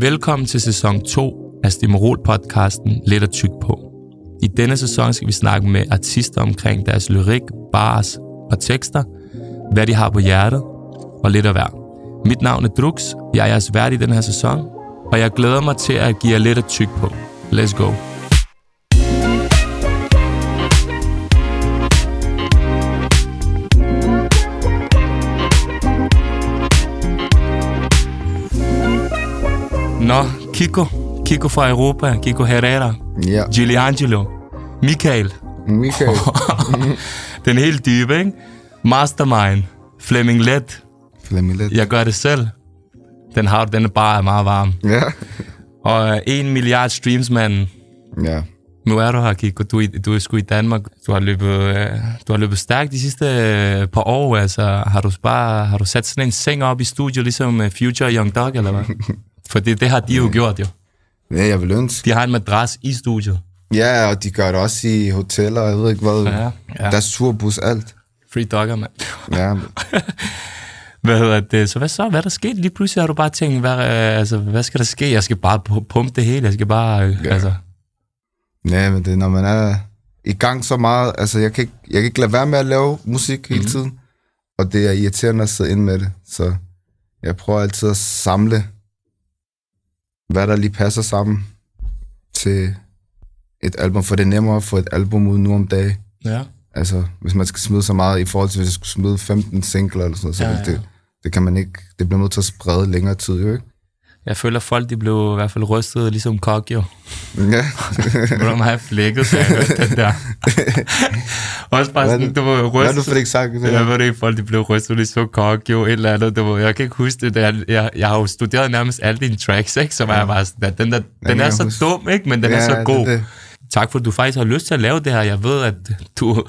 Velkommen til sæson 2 af Stimmerol-podcasten Lidt at tyk på. I denne sæson skal vi snakke med artister omkring deres lyrik, bars og tekster, hvad de har på hjertet og lidt af hver. Mit navn er Drux, jeg er jeres vært i den her sæson, og jeg glæder mig til at give jer lidt at tyk på. Let's go. Nå, Kiko. Kiko fra Europa. Kiko Herrera. Ja, Giuliangelo. Michael. Michael. Den helt dybe, ikke? Mastermind. Fleming Let. Flemming lidt. Jeg gør det selv. Den har den er bare meget varm. Ja. Og øh, en milliard streams, mand. Ja. Nu er du her, Kiko. Du, du er sgu i Danmark. Du har løbet, øh, du har løbet stærkt de sidste øh, par år. Altså, har du, bare, har du sat sådan en seng op i studio, ligesom Future Young Dog, eller hvad? For det, det har de jo gjort, jo. Ja, jeg vil ønske. De har en madras i studiet. Ja, og de gør det også i hoteller, jeg ved ikke hvad. Ja, ja. Deres turbus, alt. Free dogger, mand. Ja, Hvad hedder det? Så hvad så? Hvad er der sket? Lige pludselig har du bare tænkt, hvad, øh, altså, hvad skal der ske? Jeg skal bare pu- pumpe det hele. Jeg skal bare... Øh, Ja. altså, ja men det er, når man er i gang så meget. Altså, jeg kan ikke, jeg kan ikke lade være med at lave musik hele tiden. Og det er irriterende at sidde inde med det. Så jeg prøver altid at samle, hvad der lige passer sammen til et album. For det er nemmere at få et album ud nu om dagen. ja. Altså, hvis man skal smide så meget i forhold til, hvis jeg skulle smide 15 singler eller sådan noget, så Ja, ja. Det, det kan man ikke, det bliver nødt til at sprede længere tid, jo ikke? Jeg føler, folk de blev i hvert fald rystet, ligesom kok, jo. Ja, Hvor de har flækket, så jeg hørte den der. Også bare Hvad sådan, det- du var hvad har du rystet. ikke sagt? Det Jeg ved ikke, folk de blev rystet, så kok, jo, et eller andet. Du ved, jeg kan ikke huske det. Jeg, jeg, jeg har jo studeret nærmest alle dine tracks, ikke? Så var jeg bare sådan, den, der, den er jeg så dum, ikke? Men den er Ja, så det er god. det. Tak for, at du faktisk har lyst til at lave det her. Jeg ved, at du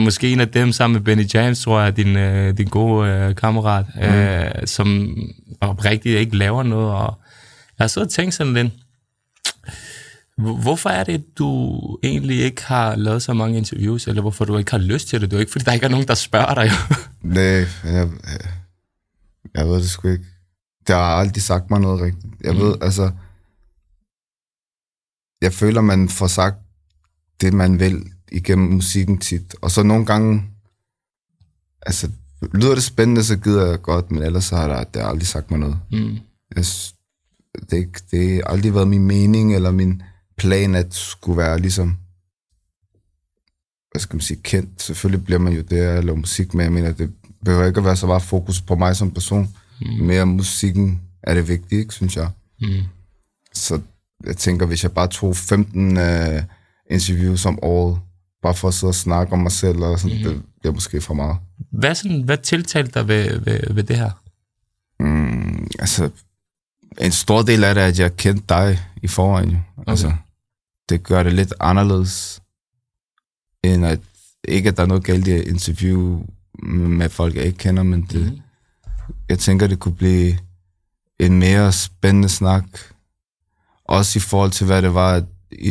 er måske en af dem sammen med Benny James, tror jeg, din, øh, din gode øh, kammerat, mm. øh, som oprigtigt ikke laver noget. Og jeg har siddet og tænkt sådan lidt, hvor- hvorfor er det, du egentlig ikke har lavet så mange interviews, eller hvorfor du ikke har lyst til det? Det er ikke, fordi der ikke er nogen, der spørger dig. Nej, jeg, jeg, jeg ved det sgu ikke. Det har aldrig sagt mig noget rigtigt. Jeg Mm. ved, altså, jeg føler, man får sagt det, man vil igennem musikken tit. Og så nogle gange, altså, lyder det spændende, så gider jeg godt, men ellers så har der, det har aldrig sagt mig noget. mm. Jeg, det, det har aldrig været min mening eller min plan, at skulle være ligesom, hvad skal man sige, kendt. Selvfølgelig bliver man jo det at lave musik, men jeg mener, det behøver ikke at være så meget fokus på mig som person. Mm. Mere musikken er det vigtige, ikke, synes jeg. Mm. Så jeg tænker, hvis jeg bare tog 15 uh, interviews om året, bare for at sidde og snakke om mig selv, og sådan, mm. det bliver måske for meget. Hvad, sådan, hvad tiltalte dig ved, ved, ved det her? Mm, altså, en stor del af det er, at jeg kendte dig i forvejen. Jo. Okay. Altså, det gør det lidt anderledes, end at, ikke at der er noget galt i at interview med folk, jeg ikke kender, men det, Mhm. jeg tænker, det kunne blive en mere spændende snak. Også i forhold til, hvad det var, at I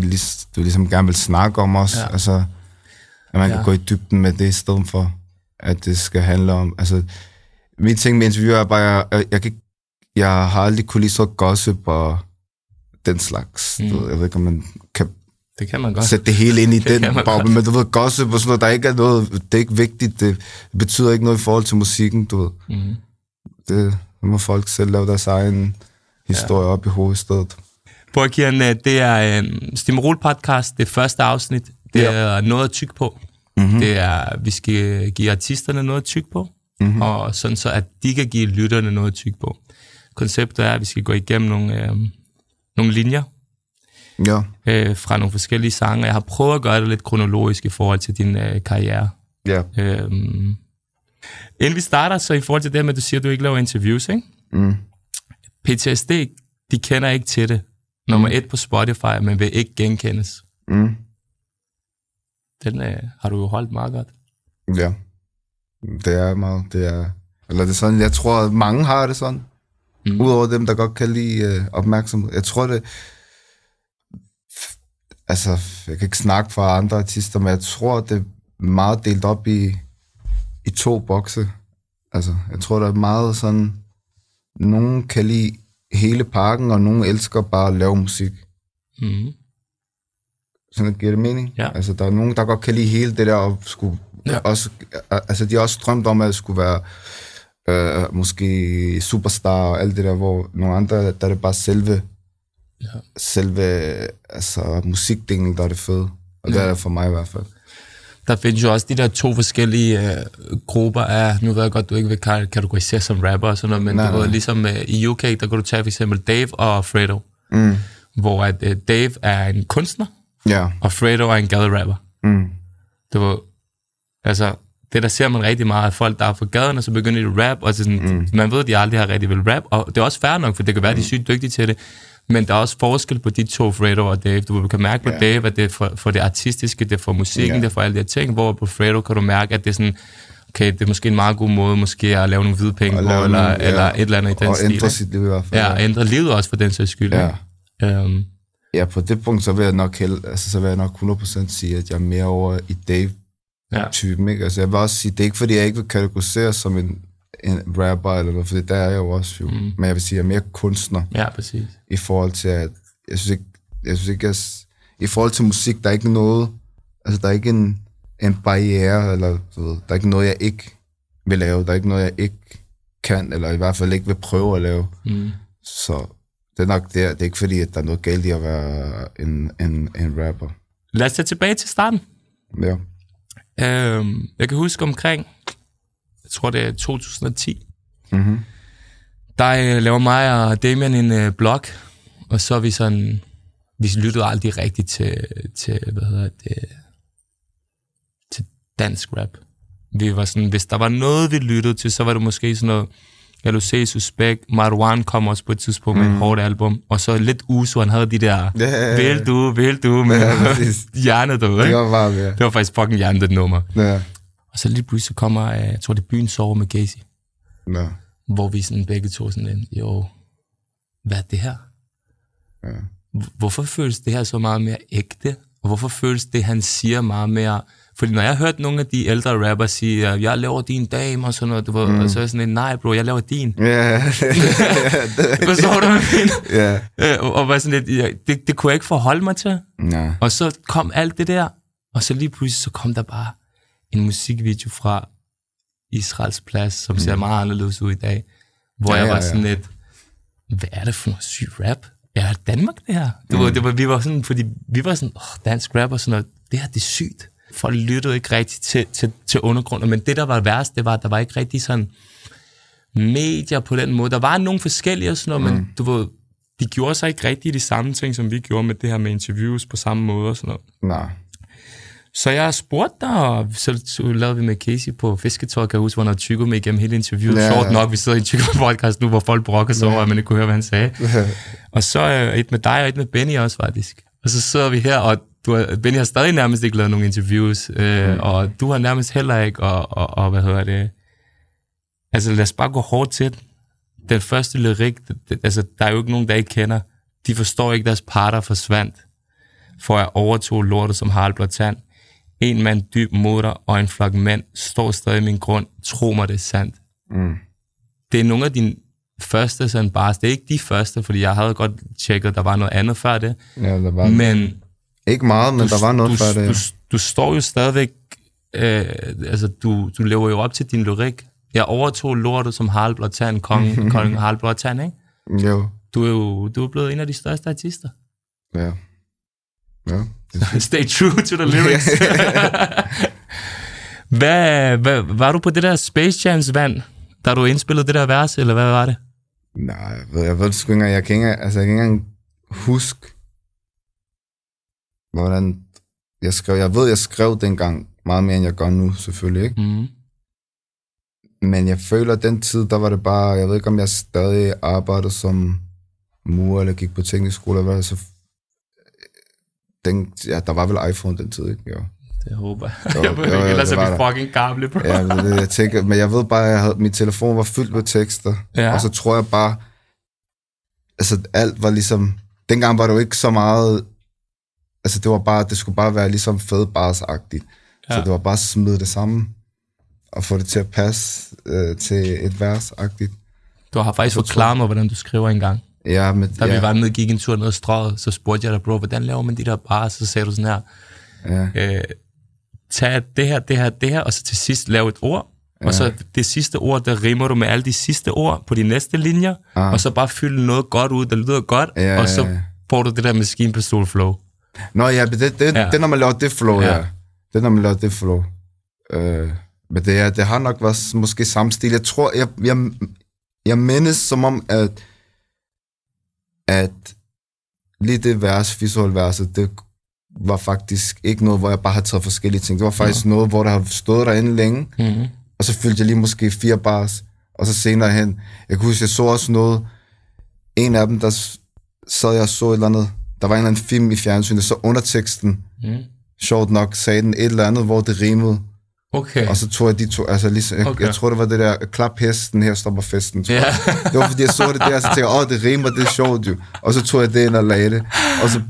du ligesom gerne vil snakke om os. Ja. Altså, at man Ja. kan gå i dybden med det, i stedet for, at det skal handle om... Altså, min ting med interview er bare, jeg, jeg, kan, jeg har aldrig kunne lide så gossip og den slags. Mm. Du, jeg ved ikke, om man kan Det kan man godt. sætte det hele ind i Det den boble, men du ved, gossip og sådan noget, der ikke er noget, det er ikke vigtigt, det betyder ikke noget i forhold til musikken, du ved. Mm. Det må folk selv lave deres egen historie ja. op i hovedet i stedet. Borkian, øh, det er um, Stimrol podcast, det første afsnit. Det Ja. er noget at tykke på. Mm-hmm. Det er, vi skal give artisterne noget at tykke på, Mm-hmm. og sådan så, at de kan give lytterne noget at tykke på. Konceptet er, at vi skal gå igennem nogle, øh, nogle linjer Ja, øh, fra nogle forskellige sange. Jeg har prøvet at gøre det lidt kronologisk i forhold til din øh, karriere. ja. Øhm, inden vi starter, så i forhold til det med, at du siger, at du ikke laver interviews, ikke? Mm. PTSD, de kender ikke til det. Nummer et på Spotify, men vil ikke genkendes. Mm. Den øh, har du jo holdt meget godt. Ja. Det er meget, det er... Eller det er sådan, jeg tror, at mange har det sådan. Mm. Udover dem, der godt kan lide øh, opmærksomhed. Jeg tror det... Altså, jeg kan ikke snakke for andre artister, men jeg tror, det er meget delt op i, i to bokse. Altså, jeg tror, der er meget sådan... Nogen kan lide hele pakken, og nogen elsker bare at lave musik. Mm. Sådan giver det mening? Ja. Altså, der er nogen, der godt kan lide hele det der, og skulle Ja. ja. også, altså, de har også drømt om, at det skulle være øh, måske superstar og alt det der, hvor nogle andre, der er det bare selve, Ja. selve altså, musikdelen, der er det fede. Og det er det for mig i hvert fald. Der findes jo også de der to forskellige øh, grupper af, nu ved jeg godt, du ikke vil kategorisere som rapper og sådan noget, men Nej, det var nej. ligesom øh, i UK, der kan du tage for eksempel Dave og Fredo, Mm. hvor at, øh, Dave er en kunstner, Ja. og Fredo er en gaderapper. Mm. Det var, altså, det der ser man rigtig meget af folk, der er fra gaden, og så begynder de at rap, og så sådan, mm. man ved, at de aldrig har rigtig vil rap, og det er også fair nok, for det kan være, at de er sygt dygtige til det, men der er også forskel på de to, Fredo og Dave. Du kan mærke på Ja. Dave, at det er for, for det artistiske, det er for musikken, Ja. det er for alle de her ting, hvor på Fredo kan du mærke, at det er sådan, okay, det er måske en meget god måde måske at lave nogle hvide penge Og på, eller, ja, eller et eller andet i den Og stil. ændre ikke? sit liv i hvert fald. Ja, ændre livet også for den sags skyld. Ja. ikke? Ja, på det punkt, så vil jeg nok, held, altså, så vil jeg nok 100% sige, at jeg er mere over i Dave-typen. ja. Ikke? Altså, jeg vil også sige, det er ikke, fordi jeg ikke vil kategorisere som en, en rapper eller noget, for der er jeg jo også jo. Mm. Men jeg vil sige, at jeg er mere kunstner ja, præcis. i forhold til, at jeg synes ikke, jeg synes ikke, at, i forhold til musik, der er ikke noget, altså der er ikke en, en barriere, eller du ved, der er ikke noget, jeg ikke vil lave, der er ikke noget, jeg ikke kan, eller i hvert fald ikke vil prøve at lave. Mm. Så det er nok det, det er ikke fordi, at der er noget galt i at være en, en, en rapper. Lad os tage tilbage til starten. Ja. Øhm, jeg kan huske omkring, jeg tror det er 2010, Mm-hmm. der øh, laver mig og Damien en øh, blog, og så er vi sådan, vi lyttede aldrig rigtigt til, til hvad hedder det, til dansk rap. Vi var sådan, hvis der var noget, vi lyttede til, så var det måske sådan noget, LOC, Suspect, Marwan kom også på et tidspunkt med et hårdt album, og så lidt Uso, han havde de der, Ja, ja, ja. vil du, vil du, med Ja, præcis. hjernet derude, Det ikke? var bare mere. Det var faktisk fucking hjernet, det nummer. Ja. Og så lige pludselig så kommer, øh, jeg tror det er Byen Sover med Gacy, Ja. hvor vi sådan begge to sådan en, jo, hvad er det her? Ja. H- Hvorfor føles det her så meget mere ægte? Og hvorfor føles det, han siger meget mere... Fordi når jeg har hørt nogle af de ældre rapper sige, at jeg laver din dame og sådan noget, du ved, mm. og så er jeg sådan en, nej bro, jeg laver din. Ja. Forstår du, hvad jeg ja. Øh, og, og var sådan lidt, ja, det, det kunne jeg ikke forholde mig til. Ja. Og så kom alt det der, og så lige pludselig så kom der bare en musikvideo fra Israels plads, som ser meget anderledes ud i dag, hvor Ja, jeg var ja, ja. sådan lidt, hvad er det for noget syg rap? Er Danmark det her? Det var, det var, vi var sådan, fordi vi var sådan, oh, dansk rap og sådan noget, det her det er sygt. Folk lyttede ikke rigtig til, til, til undergrunden, men det der var værst, det var, at der var ikke rigtig sådan medier på den måde. Der var nogle forskellige og sådan noget, mm. men du ved, de gjorde sig ikke rigtig de samme ting, som vi gjorde med det her med interviews på samme måde og sådan noget. Nej. Så jeg spurgte dig, og så, lavede vi med Casey på Fisketalk, kan jeg huske, hvor han tykker med igennem hele interviewet. Ja, Ja, Sjovt ja. nok, vi sidder i en tykker podcast nu, hvor folk brokker sig over, at man ikke kunne høre, hvad han sagde. Og så øh, et med dig og et med Benny også, faktisk. Og så sidder vi her, og du har, Benny har stadig nærmest ikke lavet nogen interviews, øh, mm. og du har nærmest heller ikke, og, og, og hvad hedder det... Altså, lad os bare gå hårdt til den. Den første lyrik, det, det, altså, der er jo ikke nogen, der ikke kender. De forstår ikke, deres parter forsvandt, for jeg overtog lortet som Harald Blå Tand. En mand dyb motor og en flok mænd står stadig i min grund. Tro mig, det er sandt. Mm. Det er nogle af dine første sådan bars. Det er ikke de første, fordi jeg havde godt tjekket, der var noget andet før det. Ja, der var Men ikke meget, men der var noget du, før det. du, du står jo stadigvæk, øh, altså du, du lever jo op til din lyrik. Jeg overtog lortet som Harald Blå Tand, kong, kong Harald Blå Tand, ikke? Jo. Du er jo du er blevet en af de største artister. Ja. Ja. Stay true to the lyrics. hvad, hvad, var du på det der Space Jams vand, da du indspillede det der vers, eller hvad var det? Nej, jeg ved, jeg ved sgu ikke engang. Jeg kan ikke, altså, jeg kan ikke engang huske, hvordan jeg skrev. Jeg ved, jeg skrev dengang meget mere, end jeg gør nu, selvfølgelig, ikke? Mm. Men jeg føler, at den tid, der var det bare, jeg ved ikke, om jeg stadig arbejdede som mur, eller gik på teknisk skole, eller hvad, så den, ja, der var vel iPhone den tid, ikke? Jo. Det håber jeg. Jo, jeg ved jo, ikke, ellers er vi fucking gamle, bro. Ja, er det, jeg tænker, men jeg ved bare, at jeg havde, min telefon var fyldt med tekster, Ja. og så tror jeg bare, altså alt var ligesom, dengang var det jo ikke så meget, altså det var bare, det skulle bare være ligesom fedbars-agtigt, ja. så det var bare at smide det sammen, og få det til at passe øh, til et vers-agtigt. Du har faktisk forklaret mig, hvordan du skriver engang. Ja, men, Da ja, vi var nede gik en tur ned ad strøget, så spurgte jeg dig, bro, hvordan laver man de der bars? Så sagde du sådan her, ja, øh, tag det her, det her, det her, og så til sidst lave et ord. Ja. Og så det sidste ord, der rimer du med alle de sidste ord på de næste linjer, Ah. og så bare fylde noget godt ud, der lyder godt, Ja, og så får du det der maskinpistol flow. Nå ja, men det, det, Ja. ja. det når man laver det flow, Ja. ja. ja. Det når man laver det flow. Øh, men det, er, det har nok været måske samme stil. Jeg tror, jeg, jeg, jeg mindes som om, at, at lige det vers, visual verset, det var faktisk ikke noget, hvor jeg bare har taget forskellige ting. Det var faktisk ja. noget, hvor der har stået derinde længe, Mm-hmm. og så fyldte jeg lige måske fire bars, og så senere hen, jeg kan huske, jeg så også noget, en af dem, der sad jeg og så et eller andet, der var en eller anden film i fjernsynet, så underteksten, Mm. sjovt nok, sagde den et eller andet, hvor det rimede, Okay. og så tog jeg de to, altså ligesom, jeg, Okay. jeg tror, det var det der, klap hesten, her stopper festen, tror jeg. Det var, fordi jeg så det der, og så tænkte jeg, åh, det rimer, det er sjovt jo, og så tog jeg det ind og lagde det, og så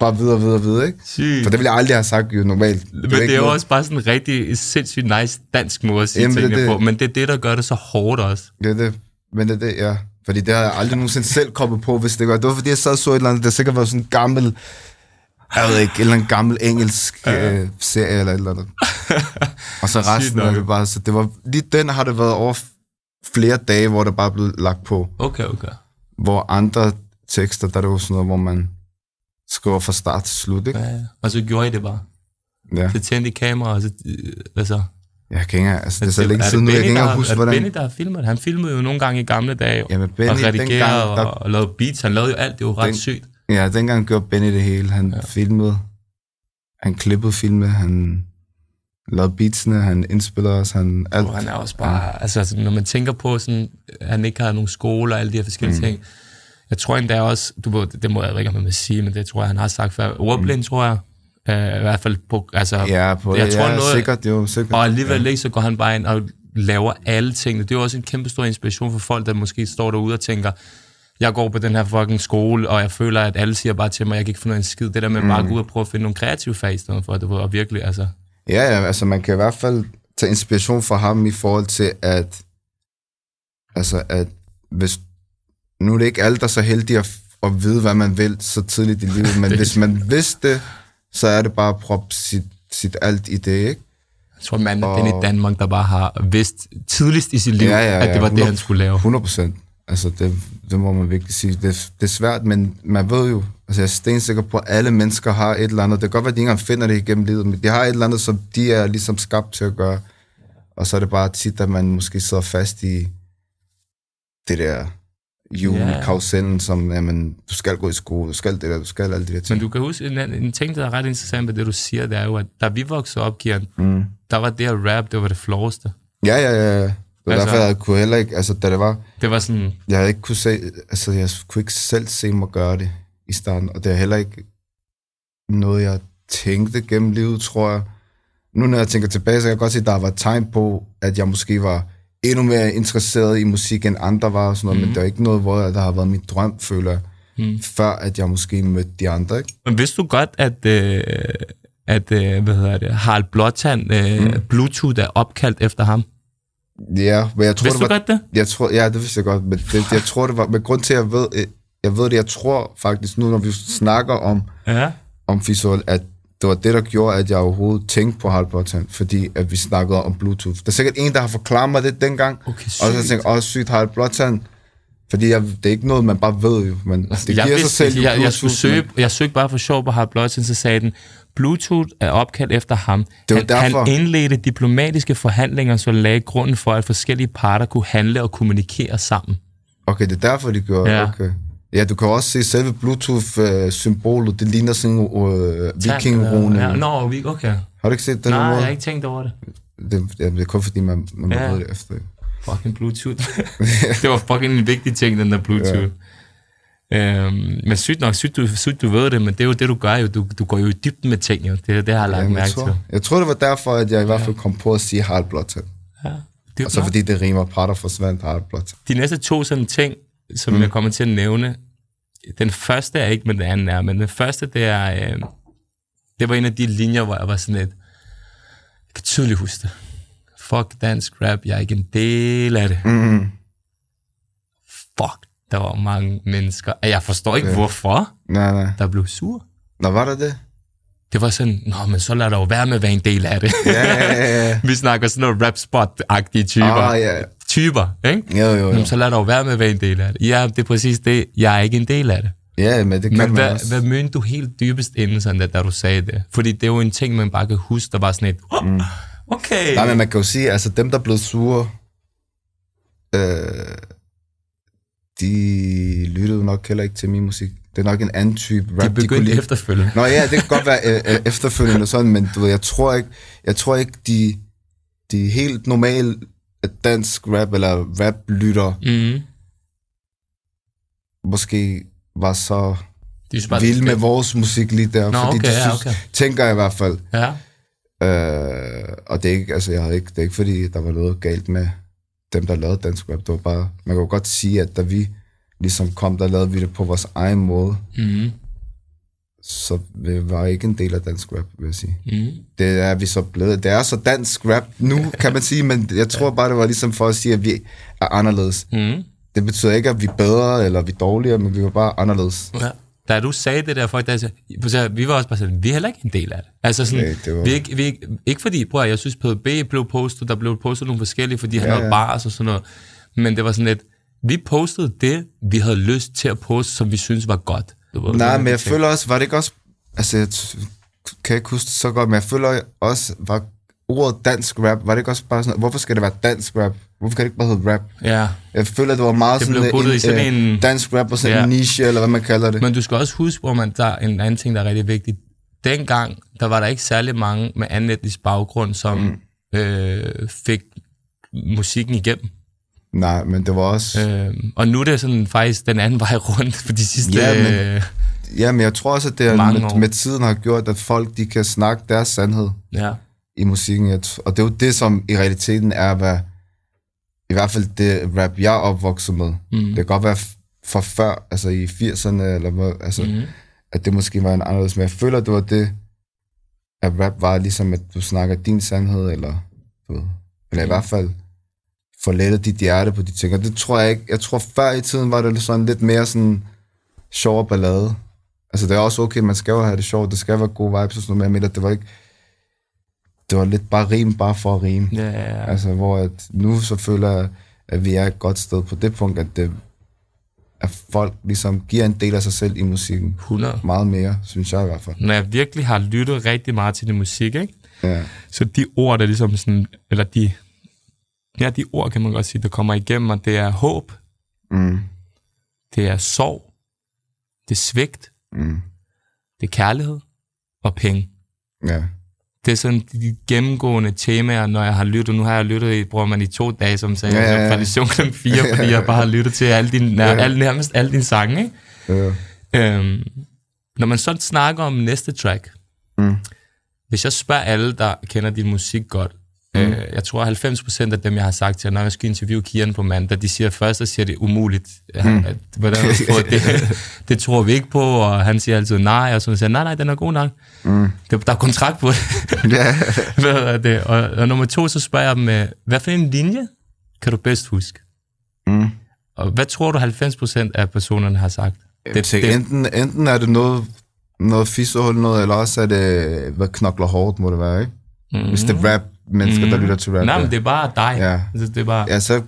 bare videre, videre, videre, ikke? Sygt. For det ville jeg aldrig have sagt jo normalt. Men det er jo noget- også bare sådan en rigtig sindssygt nice dansk måde at sige Jamen, det tingene det. på, men det er det, der gør det så hårdt også. Ja, det, men det er det, ja. Fordi det har jeg aldrig nogensinde selv kommet på, hvis det var. Det var fordi, jeg sad og så et eller andet, det har sikkert været sådan en gammel, jeg ved ikke, et eller andet gammel engelsk øh, serie eller et eller andet. Og så resten af det bare, så det var, lige den har det været over flere dage, hvor der bare blev lagt på. Okay, okay. Hvor andre tekster, der er det jo sådan noget, hvor man skriver fra start til slut, ikke? Ja, ja. og så gjorde I det bare. Ja. Så tændte I kamera, og så... øh, Altså, Jeg kan ikke altså det er så længe er siden nu, jeg kan ikke huske, er det hvordan... Benny, der har filmet? Han filmede jo nogle gange i gamle dage, Jamen, Benny, og redigerede dengang, der- og, lavede beats. Han lavede jo alt, det var ret Den- sygt. Ja, dengang gjorde Benny det hele. Han ja. filmede, han klippede filme, han lavede beatsene, han indspillede os, han alt. Og han er også bare, ja. altså, altså når man tænker på sådan, at han ikke har nogen skole og alle de her forskellige mm. ting, jeg tror endda også, du ved, det må jeg ikke, man vil sige, men det tror jeg, han har sagt før, ordblind, mm. tror jeg, uh, i hvert fald på, altså, Ja, på jeg det, tror ja, noget- sikkert jo, sikkert. og alligevel ikke, så går han bare ind og laver alle tingene. Det er jo også en kæmpe stor inspiration for folk, der måske står derude og tænker, jeg går på den her fucking skole, og jeg føler, at alle siger bare til mig, jeg kan ikke finde en skid. Det der med mm. bare at gå ud og prøve at finde nogle kreative fag i stedet for, det var virkelig, altså, Ja, ja, altså man kan i hvert fald tage inspiration fra ham i forhold til, at, altså at hvis, nu er det ikke alle, der er så heldige at, at vide, hvad man vil så tidligt i livet, men hvis man vidste det, så er det bare at proppe sit, sit alt i det, ikke? jeg tror, manden er den i Danmark, der bare har vidst tidligst i sit liv, Ja, ja, ja, at det var det, 100 han skulle lave. 100 procent. Altså, det, det må man virkelig sige. Det, det er svært, men man ved jo, altså jeg er stensikker på, at alle mennesker har et eller andet. Det kan godt være, at de ikke engang finder det igennem livet, men de har et eller andet, som de er ligesom skabt til at gøre. Og så er det bare tit, at man måske sidder fast i det der julekarusellen, som, jamen, du skal gå i skole, du skal det der, du skal alle de der ting. Men du kan huske, en, en ting, der er ret interessant med det, du siger, det er jo, at da vi voksede op, Kian, Mm. der var det her rap, det var det floweste. Ja, ja, ja. ja. Det var Altså- derfor, jeg kunne heller ikke, altså da det var, Det var sådan, jeg havde ikke kunne se, altså jeg kunne ikke selv se mig gøre det i starten, og det er heller ikke noget, jeg tænkte gennem livet, tror jeg. Nu når jeg tænker tilbage, så kan jeg godt se, at der var tegn på, at jeg måske var endnu mere interesseret i musik, end andre var, og sådan noget, mm. men det er ikke noget, hvor der har været min drøm, føler jeg, mm. før at jeg måske mødte de andre, ikke? Men vidste du godt, at, øh, at øh, hvad hedder det, Harald Blåtand, øh, mm. Bluetooth er opkaldt efter ham? Ja, men jeg tror, Vidste det du var, godt det? Jeg tror, ja, det vidste jeg godt, men det, jeg tror, det var, men grund til, at jeg ved, jeg ved det, jeg tror faktisk nu, når vi snakker om, Ja. om visuel, at det var det, der gjorde, at jeg overhovedet tænkte på Halbrotan, fordi at vi snakkede om Bluetooth. Der er sikkert en, der har forklaret mig det dengang, Okay, og så sygt. tænkte jeg, åh, sygt Halbrotan, fordi jeg, det er ikke noget, man bare ved jo, men det jeg, giver sig vidste, selv jo jeg, jeg, skulle søge, jeg søgte bare for sjov på Harald Blåtand, så sagde den, Bluetooth er opkaldt efter ham. Det han, derfor. han indledte diplomatiske forhandlinger, så lagde grunden for, at forskellige parter kunne handle og kommunikere sammen. men- Okay, det er derfor, de gjorde Ja. okay. Ja, du kan også se selve Bluetooth-symbolet, det ligner sådan en uh, vikingrune. Ja, Nå, vi- okay. Har du ikke set den Nej, måde? jeg har ikke tænkt over det. Det, ja, det er kun fordi, man, man Ja. ja. det efter. Fucking Bluetooth. det var fucking en vigtig ting, den der Bluetooth. Ja. Øhm, men sygt nok, sygt du, sygt du ved det, men det er jo det, du gør jo. Du, du går jo i dybden med ting, jo. Det, det har jeg lagt Jamen, mærke jeg, til. tror, jeg tror, det var derfor, at jeg i hvert fald kom på at sige Harald Blåtand. Ja. Det, Og så fordi det rimer, Prater forsvandt Harald Blåtand. De næste to sådan ting, som mm. jeg kommer til at nævne, den første er ikke, men den anden er, men den første, det er, øh, det var en af de linjer, hvor jeg var sådan lidt, jeg kan tydeligt huske det. Fuck dansk rap, jeg er ikke en del af det. Mm. Fuck der var mange mennesker. Jeg forstår ikke, Ja. hvorfor Nej, nej. der blev sur. Nå, var der det? Det var sådan, nå, men så lad dig jo være med at være en del af det. Ja, ja, ja, ja. Vi snakker sådan noget rap spot-agtige typer. Ah, ja. Typer, ikke? Jo, jo, jo. Jamen, så lad jo være med at være en del af det. Ja, det er præcis det. Jeg er ikke en del af det. Ja, men det kan Men man hvad, også. hvad mente du helt dybest inden, sådan der, da du sagde det? Fordi det er jo en ting, man bare kan huske, der var sådan et, oh, Mm. okay. Nej, men man kan jo sige, altså dem, der blev sure, øh, de lyttede nok heller ikke til min musik. Det er nok en anden type rap, de kunne begyndte lide. efterfølgende. Nå ja, det kan godt være øh, øh, efterfølgende og sådan, men du ved, jeg tror ikke, jeg tror ikke, de, de helt normale dansk rap eller rap lytter Mm. måske var så vilde med vores musik lige der, Nå, fordi okay, de ja, synes, okay. tænker jeg i hvert fald. Ja. Øh, og det er ikke, altså jeg havde ikke, det er ikke fordi, der var noget galt med dem, der lavede dansk rap. Det var bare, man kan jo godt sige, at da vi ligesom kom, der lavede vi det på vores egen måde. Mm. Så vi var ikke en del af dansk rap, vil jeg sige. Mm. Det er vi så blevet. Det er så dansk rap nu, kan man sige, men jeg tror bare, det var ligesom for at sige, at vi er anderledes. Mm. Det betyder ikke, at vi er bedre eller vi er dårligere, men vi var bare anderledes. Ja. Da du sagde det der, folk der sagde, vi var også bare sådan, vi er heller ikke en del af det. Altså sådan, Nej, det var- vi ikke, vi ikke, ikke fordi, prøv at, jeg synes, PDB blev postet, der blev postet nogle forskellige, fordi han Ja, havde ja. bars og sådan noget. Men det var sådan lidt, vi postede det, vi havde lyst til at poste, som vi synes var godt. Det var Nej, men jeg føler også, var det ikke også, altså jeg kan ikke huske det så godt, men jeg føler også, var ordet dansk rap, var det ikke også bare sådan, hvorfor skal det være dansk rap? Hvorfor kan det ikke bare hedde rap? Ja, Jeg føler, det var meget Det sådan blev puttet i sådan øh, en- dansk rap og sådan Ja. en niche, eller hvad man kalder det. men du skal også huske, hvor man, der er en anden ting, der er rigtig vigtig. Dengang, der var der ikke særlig mange med anden etnisk baggrund, som mm. øh, fik musikken igennem. Nej, men det var også... Øh, og nu er det sådan faktisk den anden vej rundt for de sidste... Ja, men- øh, Ja, men jeg tror også, at det er Mange år. med, med tiden har gjort, at folk de kan snakke deres sandhed ja. i musikken. Og det er jo det, som i realiteten er, hvad, i hvert fald det rap, jeg er opvokset med. Mm. Det kan godt være for før, altså i 80'erne, eller hvad, altså, Mm. at det måske var en anderledes, men jeg føler, det var det, at rap var ligesom, at du snakker din sandhed, eller, du ved, eller i hvert fald får lettet dit hjerte på de ting. Og det tror jeg ikke, jeg tror før i tiden var det sådan lidt mere sådan sjov og ballade. Altså det er også okay, man skal jo have det sjovt, det skal være gode vibes og sådan noget, men jeg det var ikke, det var lidt bare rim, bare for at rime. Ja, ja, ja. Altså, hvor at nu så føler jeg, at vi er et godt sted på det punkt, at, det, at folk ligesom giver en del af sig selv i musikken. 100. Meget mere, synes jeg i hvert fald. Når jeg virkelig har lyttet rigtig meget til det musik, ikke? Ja. så de ord, der ligesom sådan, eller de, ja, de ord kan man godt sige, der kommer igennem mig, det er håb, Mm. det er sorg, det er svigt, Mm. det er kærlighed og penge. Ja. Det er sådan de gennemgående temaer, når jeg har lyttet. Nu har jeg lyttet i, bruger man i to dage, som sagde, Ja, ja, ja, ja, ja. fra kl. 4, fordi jeg bare har lyttet til alle dine, nær, Ja. alle, nærmest alle dine sange. Ikke? Ja. Øhm, når man så snakker om næste track, Mm. hvis jeg spørger alle, der kender din musik godt, mm. øh, jeg tror 90% af dem, jeg har sagt til, når jeg skal interviewe Kian på mandag, de siger først, så siger det umuligt. Mm. At, hvordan fået det? det tror vi ikke på, og han siger altid nej, og så siger nej, nej, den er god nok. Mm. Det, der er kontrakt på det. Er det? Og, og nummer to, så spørger jeg dem, øh, hvad for en linje kan du bedst huske? Mm. Og hvad tror du 90% af personerne har sagt? Det, det, enten, enten er det noget, noget fissehul noget, eller også er det, hvad knokler hårdt, må det være, ikke? Mm. Hvis det er rap, mennesker, der lytter til rap. Nej, ja. men det er bare dig. Ja. Altså, det er bare... Ja, så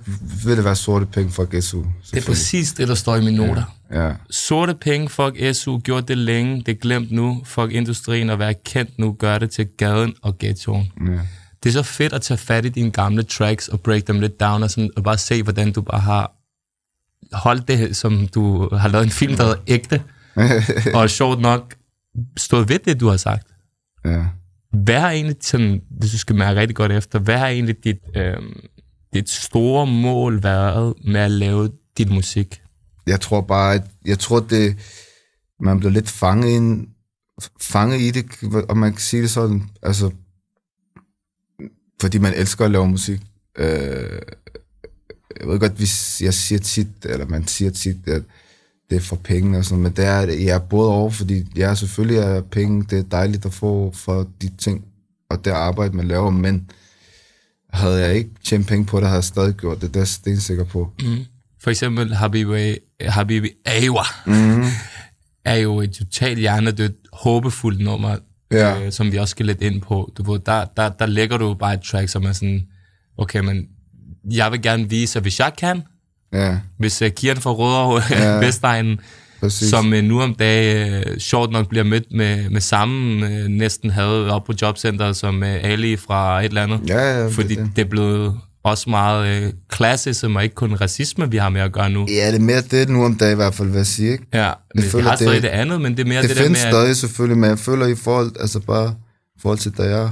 vil det være sorte penge for GSU. Det er præcis det, der står i mine noter. Ja. Sorte penge, fuck SU, gjort det længe, det er glemt nu, fuck industrien og være kendt nu, gør det til gaden og ghettoen. ja. Det er så fedt at tage fat i dine gamle tracks og break dem lidt down og, sådan, og bare se, hvordan du bare har holdt det, som du har lavet en film, der hedder ægte, og sjovt nok stået ved det, du har sagt. ja. Hvad er egentlig, sådan, hvis du skal mærke rigtig godt efter, hvad har egentlig dit, øh, dit store mål været med at lave dit musik? Jeg tror bare, at jeg tror, det, man bliver lidt fanget, ind, fanget i det, om man kan sige det sådan. Altså, fordi man elsker at lave musik. Øh, jeg ved godt, hvis jeg siger tit, eller man siger tit, at det er for penge og sådan, men det er, jeg er både over, fordi jeg selvfølgelig er penge, det er dejligt at få for de ting, og det arbejde, man laver, men havde jeg ikke tjent penge på det, havde jeg stadig gjort det, det er jeg stensikker på. Mm. For eksempel Habibi, Habibi Awa mm. er jo et totalt hjernedødt, håbefuldt nummer, Ja. øh, som vi også skal lidt ind på. Du ved, der, der, der lægger du bare et track, som er sådan, okay, men jeg vil gerne vise, at hvis jeg kan, Ja, hvis uh, Kian fra Rødovre, ja. Vestegnen, præcis. som uh, nu om dagen uh, sjovt nok bliver mødt med, med samme uh, næsten havde op på jobcenteret som uh, Ali fra et eller andet. Ja, ja, det fordi det. det er blevet også meget uh, klassism og ikke kun racisme, vi har med at gøre nu. Ja, det er mere det nu om dagen i hvert fald, vil jeg sige, ikke? Ja, men det, føler, har det- stadig det andet, men det er mere det, Det, det der findes med, at, stadig selvfølgelig, men jeg føler i forhold, altså bare i forhold til, da jeg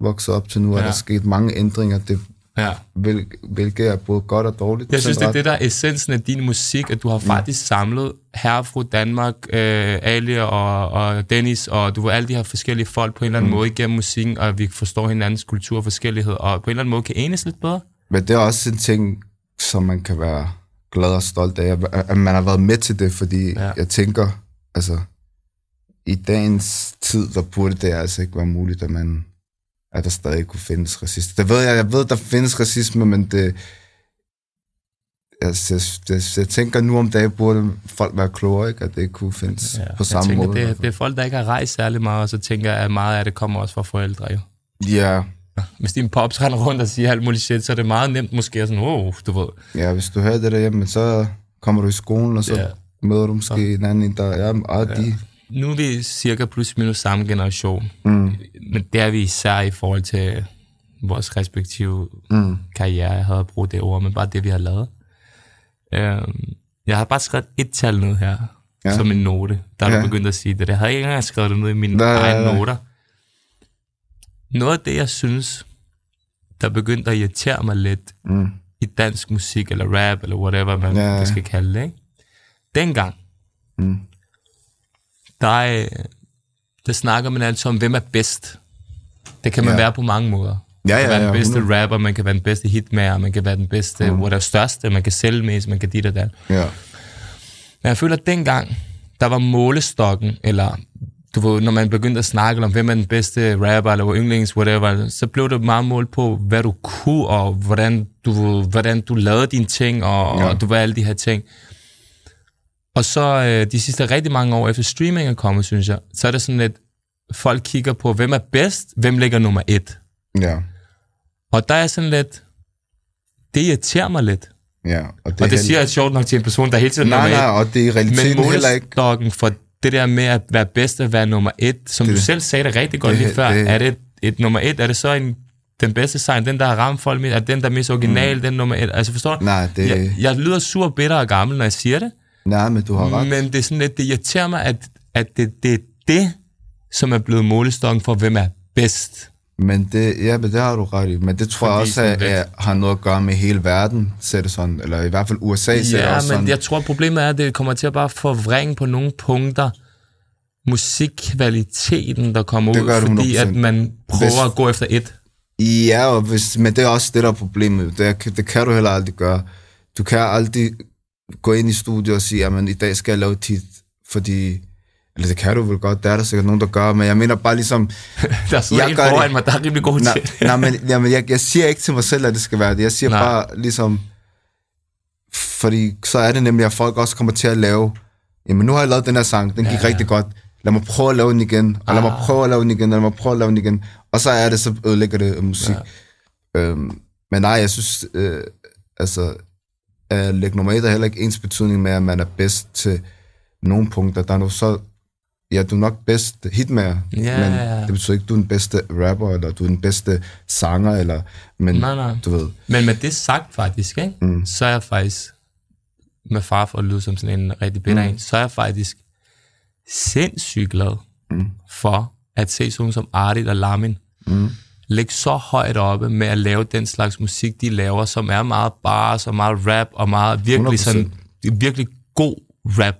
voksede op til nu, ja. er der sket mange ændringer, det, ja. hvil, hvilket er både godt og dårligt. Jeg synes, det er det, der er essensen af din musik, at du har faktisk samlet herre fra Danmark, øh, Ali og, og Dennis, og du var alle de her forskellige folk på en eller anden mm. måde igennem musikken, og vi forstår hinandens kultur og forskellighed, og på en eller anden måde kan enes lidt bedre. Men det er også en ting, som man kan være glad og stolt af, at- man har været med til det, fordi ja. jeg tænker, altså, i dagens tid, der burde det altså ikke være muligt, at man at der stadig kunne findes racisme. Det ved jeg, jeg ved, der findes racisme, men det, altså, jeg, jeg, jeg tænker nu om dagen burde folk være klogere, ikke? at det ikke kunne findes ja, på jeg samme tænker, måde. det, det er folk, der ikke har rejst særlig meget, og så tænker jeg, at meget af det kommer også fra forældre. Jo. Ja, Hvis din pops render rundt og siger alt muligt shit, så er det meget nemt måske at sådan, oh, du ved. ja, hvis du hører det derhjemme, så kommer du i skolen, og så Ja. ja. møder du måske en anden, der er ja, de, Nu er vi cirka plus minus samme generation, mm, men det er vi især i forhold til vores respektive mm, karriere. Jeg havde brugt det ord, men bare det, vi har lavet. Øhm, jeg har bare skrevet et tal ned her, ja. Som en note. Der er ja. Du begyndt at sige det. Jeg havde ikke engang skrevet det ned i mine Nej, egne nej, noter. Noget af det, jeg synes, der begyndte at irritere mig lidt mm. i dansk musik, eller rap, eller whatever man Ja. ja. skal kalde det, ikke? Dengang, Mm. Der, er, der snakker man altid om, hvem er bedst. Det kan man ja. Ja. være på mange måder. Ja, Man kan ja, være ja, den bedste 100. rapper, man kan være den bedste hitmager, man kan være den bedste, mm. hvor der er største, man kan sælge mest, man kan dit og dat. Ja. Men jeg føler, at dengang, der var målestokken, eller du ved, når man begyndte at snakke om, hvem er den bedste rapper, eller yndlings, whatever, så blev det meget målt på, hvad du kunne, og hvordan du, hvordan du lavede dine ting, og, ja. Ja. og du var alle de her ting. Og så øh, de sidste rigtig mange år efter streaming er kommet, synes jeg, så er det sådan lidt, folk kigger på, hvem er bedst, hvem ligger nummer et. Ja. Og der er sådan lidt, det irriterer mig lidt. Ja. Og det, Og det heller- siger jeg sjovt nok til en person, der hele tiden er Nej, nummer nej, et. og det er i Men realiteten heller ikke... for det der med at være bedst at være nummer et, som Det- du selv sagde det rigtig godt det- lige før, det- er det et, et nummer et, er det så en, den bedste sang, den der har ramt folk med, er den der er mest original, mm. den nummer et, altså forstår du? Nej, det... Jeg, jeg lyder sur, bitter og gammel, når jeg siger det, Nej, men du har ret. men det er sådan lidt, det irriterer mig, at, at det, det er det, som er blevet målestokken for, hvem er bedst. Men det, ja, men det har du ret i. Men det tror jeg Fordi også sådan at, at, har noget at gøre med hele verden, ser det sådan. Eller i hvert fald USA ser det Ja, også men sådan. jeg tror, problemet er, at det kommer til at bare forvrænge på nogle punkter musikkvaliteten, der kommer Det ud, det fordi 100%. at man prøver Hvis- at gå efter et. Ja, og hvis, men det er også det, der er problemet. Det, det kan du heller aldrig gøre. Du kan aldrig gå ind i studiet og sige, at i dag skal jeg lave tit, fordi... Eller det kan du vel godt, der er der sikkert nogen, der gør, men jeg mener bare ligesom... Der sidder Jeg en gør det. foran mig, der er rimelig god nej, til det. nej, men, jamen, jeg, jeg siger ikke til mig selv, at det skal være det. Jeg siger Nej. bare ligesom... Fordi så er det nemlig, at folk også kommer til at lave... Jamen, nu har jeg lavet den her sang, den gik Ja, ja, rigtig godt. Lad mig prøve at lave den igen, og lad mig Ah. prøve at lave den igen, og lad mig prøve at lave den igen. Og så er det, så ødelægger det øh, musik. Ja. Øhm, men nej, jeg synes, øh, altså, at lægge nummer et er heller ikke ens betydning med, at man er bedst til nogle punkter. Der er nu så, ja, du er nok bedst hitmager, Ja, men det betyder ikke, at du er den bedste rapper, eller du er den bedste sanger, eller, men Nej, nej. du ved, Men med det sagt faktisk, ikke? Mm. så er jeg faktisk, med far for at lyde som sådan en rigtig bitter mm. en, så er jeg faktisk sindssygt glad mm. for at se sådan som Artit og Lamin mm. Ligge så højt oppe med at lave den slags musik, de laver, som er meget bars og meget rap og meget virkelig 100%. sådan, virkelig god rap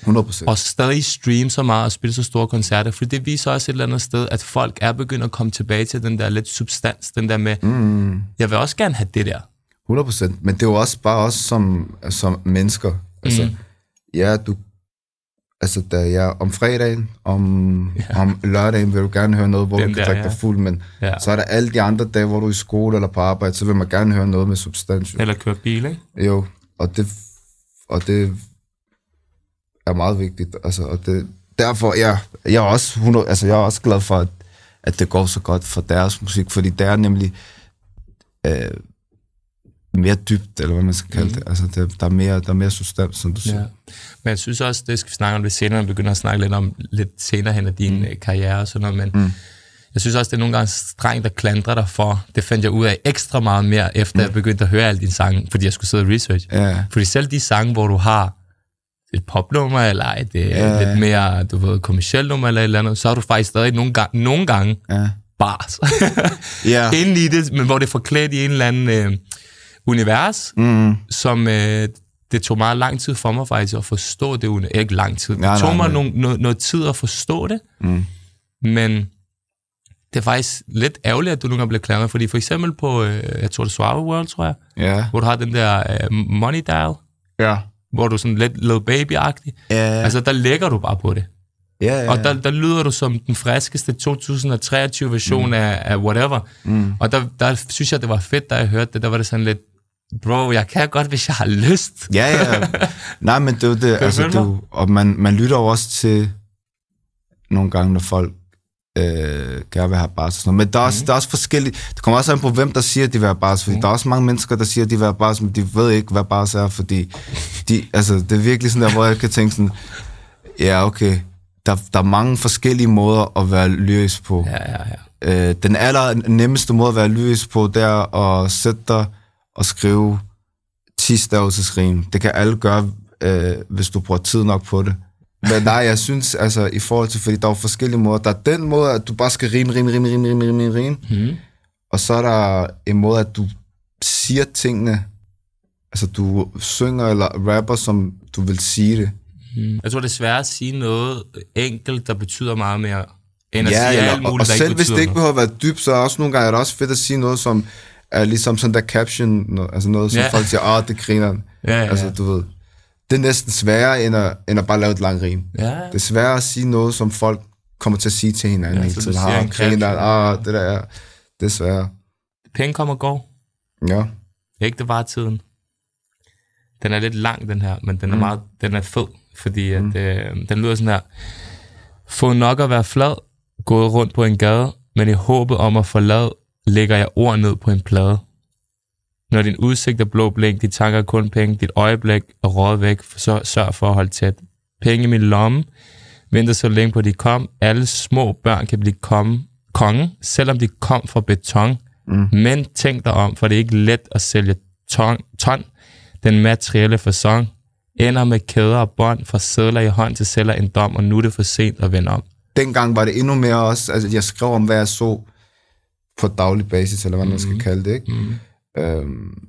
100 procent. og stadig streame så meget og spille så store koncerter, for det viser også et eller andet sted, at folk er begyndt at komme tilbage til den der lidt substans, den der med, mm. jeg vil også gerne have det der. 100 procent. Men det er jo også bare os som, som mennesker. Altså, mm. ja, du, altså, da jeg om fredagen, om, ja. om lørdagen vil du gerne høre noget, hvor Den du kan der, drikke ja. dig fuld, men Ja. så er der alle de andre dage, hvor du er i skole eller på arbejde, så vil man gerne høre noget med substans. Jo. Eller køre bil, ikke? jo. og det, og det er meget vigtigt. Altså, og det, derfor, ja, jeg er også 100, altså, jeg er også glad for, at, at det går så godt for deres musik, fordi det er nemlig øh, mere dybt, eller hvad man skal kalde mm. det. Altså, det, der, er mere, der er mere substans, som du siger. Ja. Men jeg synes også, det skal vi snakke om lidt senere, når vi begynder at snakke lidt om lidt senere hen af din mm. Øh, karriere og sådan noget, men mm. jeg synes også, det er nogle gange strengt at klandre dig for. Det fandt jeg ud af ekstra meget mere, efter mm. jeg begyndte at høre alle dine sange, fordi jeg skulle sidde og research. Ja. Fordi selv de sange, hvor du har et popnummer, eller et ja. lidt mere, du ved, kommersielt nummer, eller et eller andet, så har du faktisk stadig nogle gange, nogle gange ja. bars. ja. Inden i det, men hvor det er forklædt i en eller anden øh, univers, mm. som øh, det tog meget lang tid for mig faktisk at forstå det. Uni- ikke lang tid. Det nej, tog nej, mig nej. No, no, noget tid at forstå det, mm. men det er faktisk lidt ærgerligt, at du nogle gange bliver klandret, fordi for eksempel på, øh, jeg tror det Suave World, tror jeg, ja. hvor du har den der øh, Money Dial, ja hvor du er sådan lidt little baby-agtig. Ja. Altså, der lægger du bare på det. Ja, ja, ja. Og der, der lyder du som den friskeste 2023-version mm. af, af whatever. Mm. Og der, der synes jeg, det var fedt, da jeg hørte det. Der var det sådan lidt, bro, jeg kan godt, hvis jeg har lyst. Ja, ja. Nej, men det er det. altså, du, og man, man lytter jo også til nogle gange, når folk øh, gerne vil have bars. Sådan Men der er, også, mm. der er også forskellige... Det kommer også an på, hvem der siger, at de vil have bars. Fordi mm. der er også mange mennesker, der siger, at de vil have bars, men de ved ikke, hvad bars er, fordi de, altså, det er virkelig sådan der, hvor jeg kan tænke sådan, ja, okay, der, der er mange forskellige måder at være lyrisk på. Ja, ja, ja. Øh, den aller nemmeste måde at være lyrisk på, det er at sætte dig og skrive 10 stavelsesrim. Det kan alle gøre, øh, hvis du bruger tid nok på det. Men nej, jeg synes, altså, i forhold til, fordi der er forskellige måder. Der er den måde, at du bare skal rime, rime, rime, rime, rime, rime, rime. Mm. Og så er der en måde, at du siger tingene, altså du synger eller rapper, som du vil sige det. Mm. Jeg tror, det er svært at sige noget enkelt, der betyder meget mere, end at ja, sige eller, alt muligt, og, der selv ikke hvis det ikke behøver at være dybt, så er også nogle gange er det også fedt at sige noget, som er ligesom sådan der caption, altså noget, som Ja. folk siger, åh, det griner. Ja, ja. Altså, du ved. Det er næsten sværere, end at, end at bare lave et langt rim. Ja. Det er sværere at sige noget, som folk kommer til at sige til hinanden Ja, så du tiden. siger Ah, en griner, ah, det der er, det er sværere. Penge kommer og går. Ja. Ikke det var tiden. Den er lidt lang, den her, men den er, Mm. meget, den er fed, fordi at, øh, den lyder sådan her. Få nok at være flad, gået rundt på en gade, men i håbet om at forlade, lægger jeg ord ned på en plade. Når din udsigt er blå blink, de tanker er kun penge, dit øjeblik er røget væk, så sørg for at holde tæt. Penge i min lomme, venter så længe på, at de kom. Alle små børn kan blive komme, konge, selvom de kom fra beton. Mm. Men tænk dig om, for det er ikke let at sælge ton, ton den materielle fasong. Ender med kæder og bånd fra sædler i hånd til sælger en dom, og nu er det for sent at vende om. Dengang var det endnu mere også, altså jeg skrev om, hvad jeg så på daglig basis, eller hvad man skal kalde det, ikke? Mm. Øhm,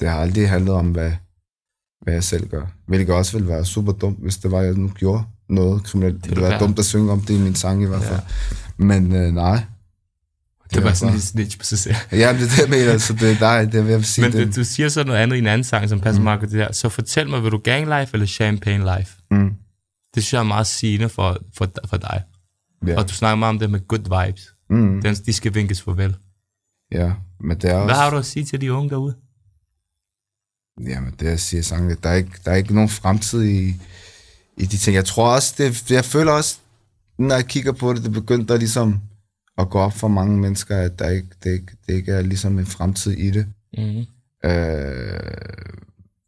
det har aldrig handlet om, hvad, hvad jeg selv gør. Hvilket også ville være super dumt, hvis det var, jeg nu gjorde noget kriminelt. Det, det ville være være. dumt at synge om det i min sang i hvert fald. Ja. Men øh, nej. Det, det var er sådan en snitch på sig selv. Ja, det er det, jeg mener. Så det, nej, det vil jeg sige. Men det, du siger så noget andet i en anden sang, som passer mm. meget godt til det her. Så fortæl mig, vil du gang life eller champagne life? mm, Det synes jeg er meget sigende for, for, for dig. Ja. Og du snakker meget om det med good vibes. Mm, Den, de skal vinkes farvel. ja, men det er også... Hvad har du at sige til de unge derude? Jamen, det jeg siger sangen, der er ikke, der er ikke nogen fremtid i, i de ting. Jeg tror også, det, jeg føler også, når jeg kigger på det, det begyndte der ligesom at gå op for mange mennesker, at der ikke, det, ikke, det ikke er ligesom en fremtid i det. Mm. Øh,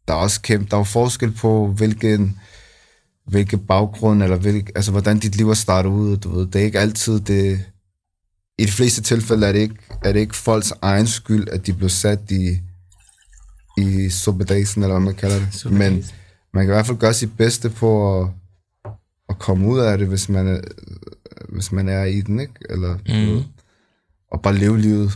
der er også kæmpe, der er forskel på, hvilken, hvilke baggrund, eller hvilke, altså, hvordan dit liv er startet ud. Du ved, det er ikke altid det... I de fleste tilfælde er det ikke, er det ikke folks egen skyld, at de blev sat i, i suppedasen, eller hvad man kalder det. Men man kan i hvert fald gøre sit bedste på at, at komme ud af det, hvis man er, hvis man er i den, ikke? Eller, Mm. ved, og bare leve livet.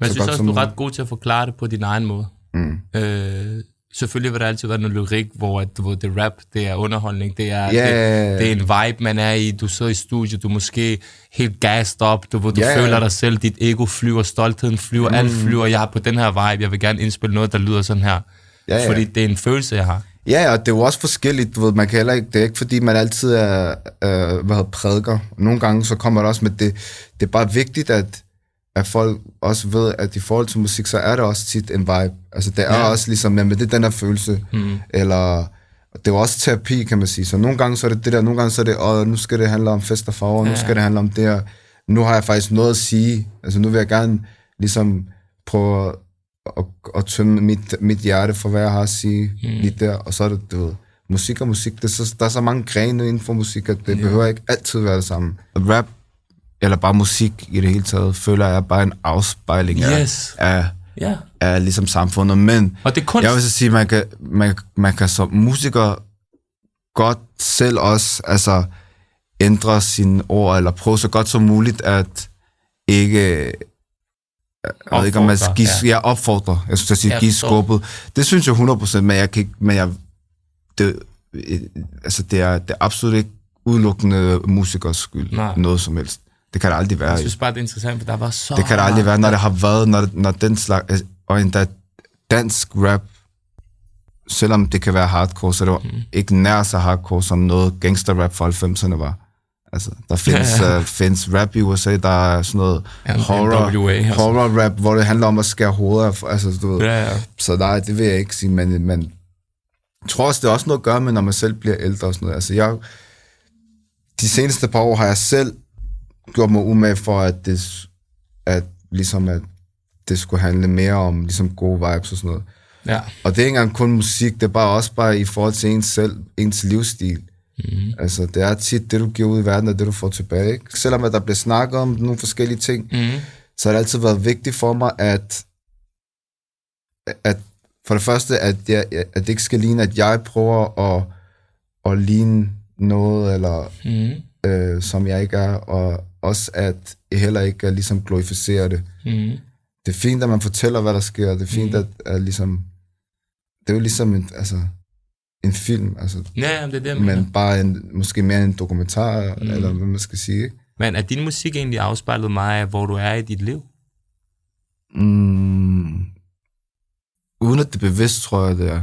Men jeg synes også, du er ret god til at forklare det på din egen måde. Mm. Øh, selvfølgelig vil der altid være noget lyrik, hvor at, du ved, det er rap, det er underholdning, det er, Ja, det, det er en vibe, man er i. Du sidder i studiet, du er måske helt gassed op, du, ved, du ja. føler dig selv, dit ego flyver, stoltheden flyver, mm. alt flyver. Jeg er på den her vibe, jeg vil gerne indspille noget, der lyder sådan her. Ja. Fordi det er en følelse, jeg har. Ja, og det er jo også forskelligt, du ved, man kan heller ikke, det er ikke fordi, man altid er, øh, hvad hedder, prædiker. Nogle gange så kommer det også med det, det er bare vigtigt, at, at folk også ved, at i forhold til musik, så er det også tit en vibe. Altså, det er ja. Også ligesom, men det er den her følelse. Mm. Eller, det er også terapi, kan man sige. Så nogle gange så er det det der, nogle gange så er det, åh, nu skal det handle om fest og farver, ja. nu skal det handle om det her. Nu har jeg faktisk noget at sige. Altså, nu vil jeg gerne ligesom prøve at, at, at tømme mit, mit hjerte for, hvad jeg har at sige mm. lige der. Og så er det, du ved, musik og musik, det er så, der er så mange grene inden for musik, at det ja. behøver ikke altid være det samme. Rap, eller bare musik i det hele taget, føler jeg bare en afspejling af, Yes. af, Ja. af ligesom samfundet. Men Og det er kunst. jeg vil så sige, man kan, man, man kan som musiker godt selv også altså, ændre sine ord, eller prøve så godt som muligt at ikke... Jeg ved ikke, om man skal give, ja. jeg opfordrer, jeg synes, Jeg give forstår. skubbet. Det synes jeg 100%, men jeg kan ikke, men jeg, det, altså det er, det er absolut ikke udelukkende musikers skyld, Nej. noget som helst. Det kan det aldrig være. Jeg synes bare, det er interessant, for der var så Det kan det aldrig være, når det har været, når, når den slags, og endda dansk rap, selvom det kan være hardcore, så det mm. ikke nær så hardcore, som noget gangsterrap fra 90'erne var. Altså, der findes, Ja, ja. uh, findes rap i USA, der er sådan noget Ja, horror, NWA horror rap, hvor det handler om at skære hoveder altså, du ved. Ja, ja. Så nej, det vil jeg ikke sige, men, men jeg tror også, det er også noget at gøre med, når man selv bliver ældre og sådan noget. Altså, jeg, de seneste par år har jeg selv gjort mig umage for, at det, at, ligesom at det skulle handle mere om ligesom gode vibes og sådan noget. ja. Og det er ikke engang kun musik, det er bare også bare i forhold til ens selv, ens livsstil. Mm. Altså, det er tit det, du giver ud i verden, og det, du får tilbage. Ikke? Selvom at der bliver snakket om nogle forskellige ting, Mm. så har det altid været vigtigt for mig, at, at for det første, at, jeg, at det ikke skal ligne, at jeg prøver at, at ligne noget, eller Mm. Øh, som jeg ikke er, og også at jeg heller ikke er, ligesom glorificere det. Mm. Det er fint, at man fortæller, hvad der sker. Det er fint, at, at ligesom... Det er jo ligesom en, altså, en film, altså, Ja, det er det, mener. men bare en, måske mere en dokumentar, mm. eller hvad man skal sige. Men er din musik egentlig afspejlet meget af, hvor du er i dit liv? Mm, uden at det er bevidst, tror jeg, det er.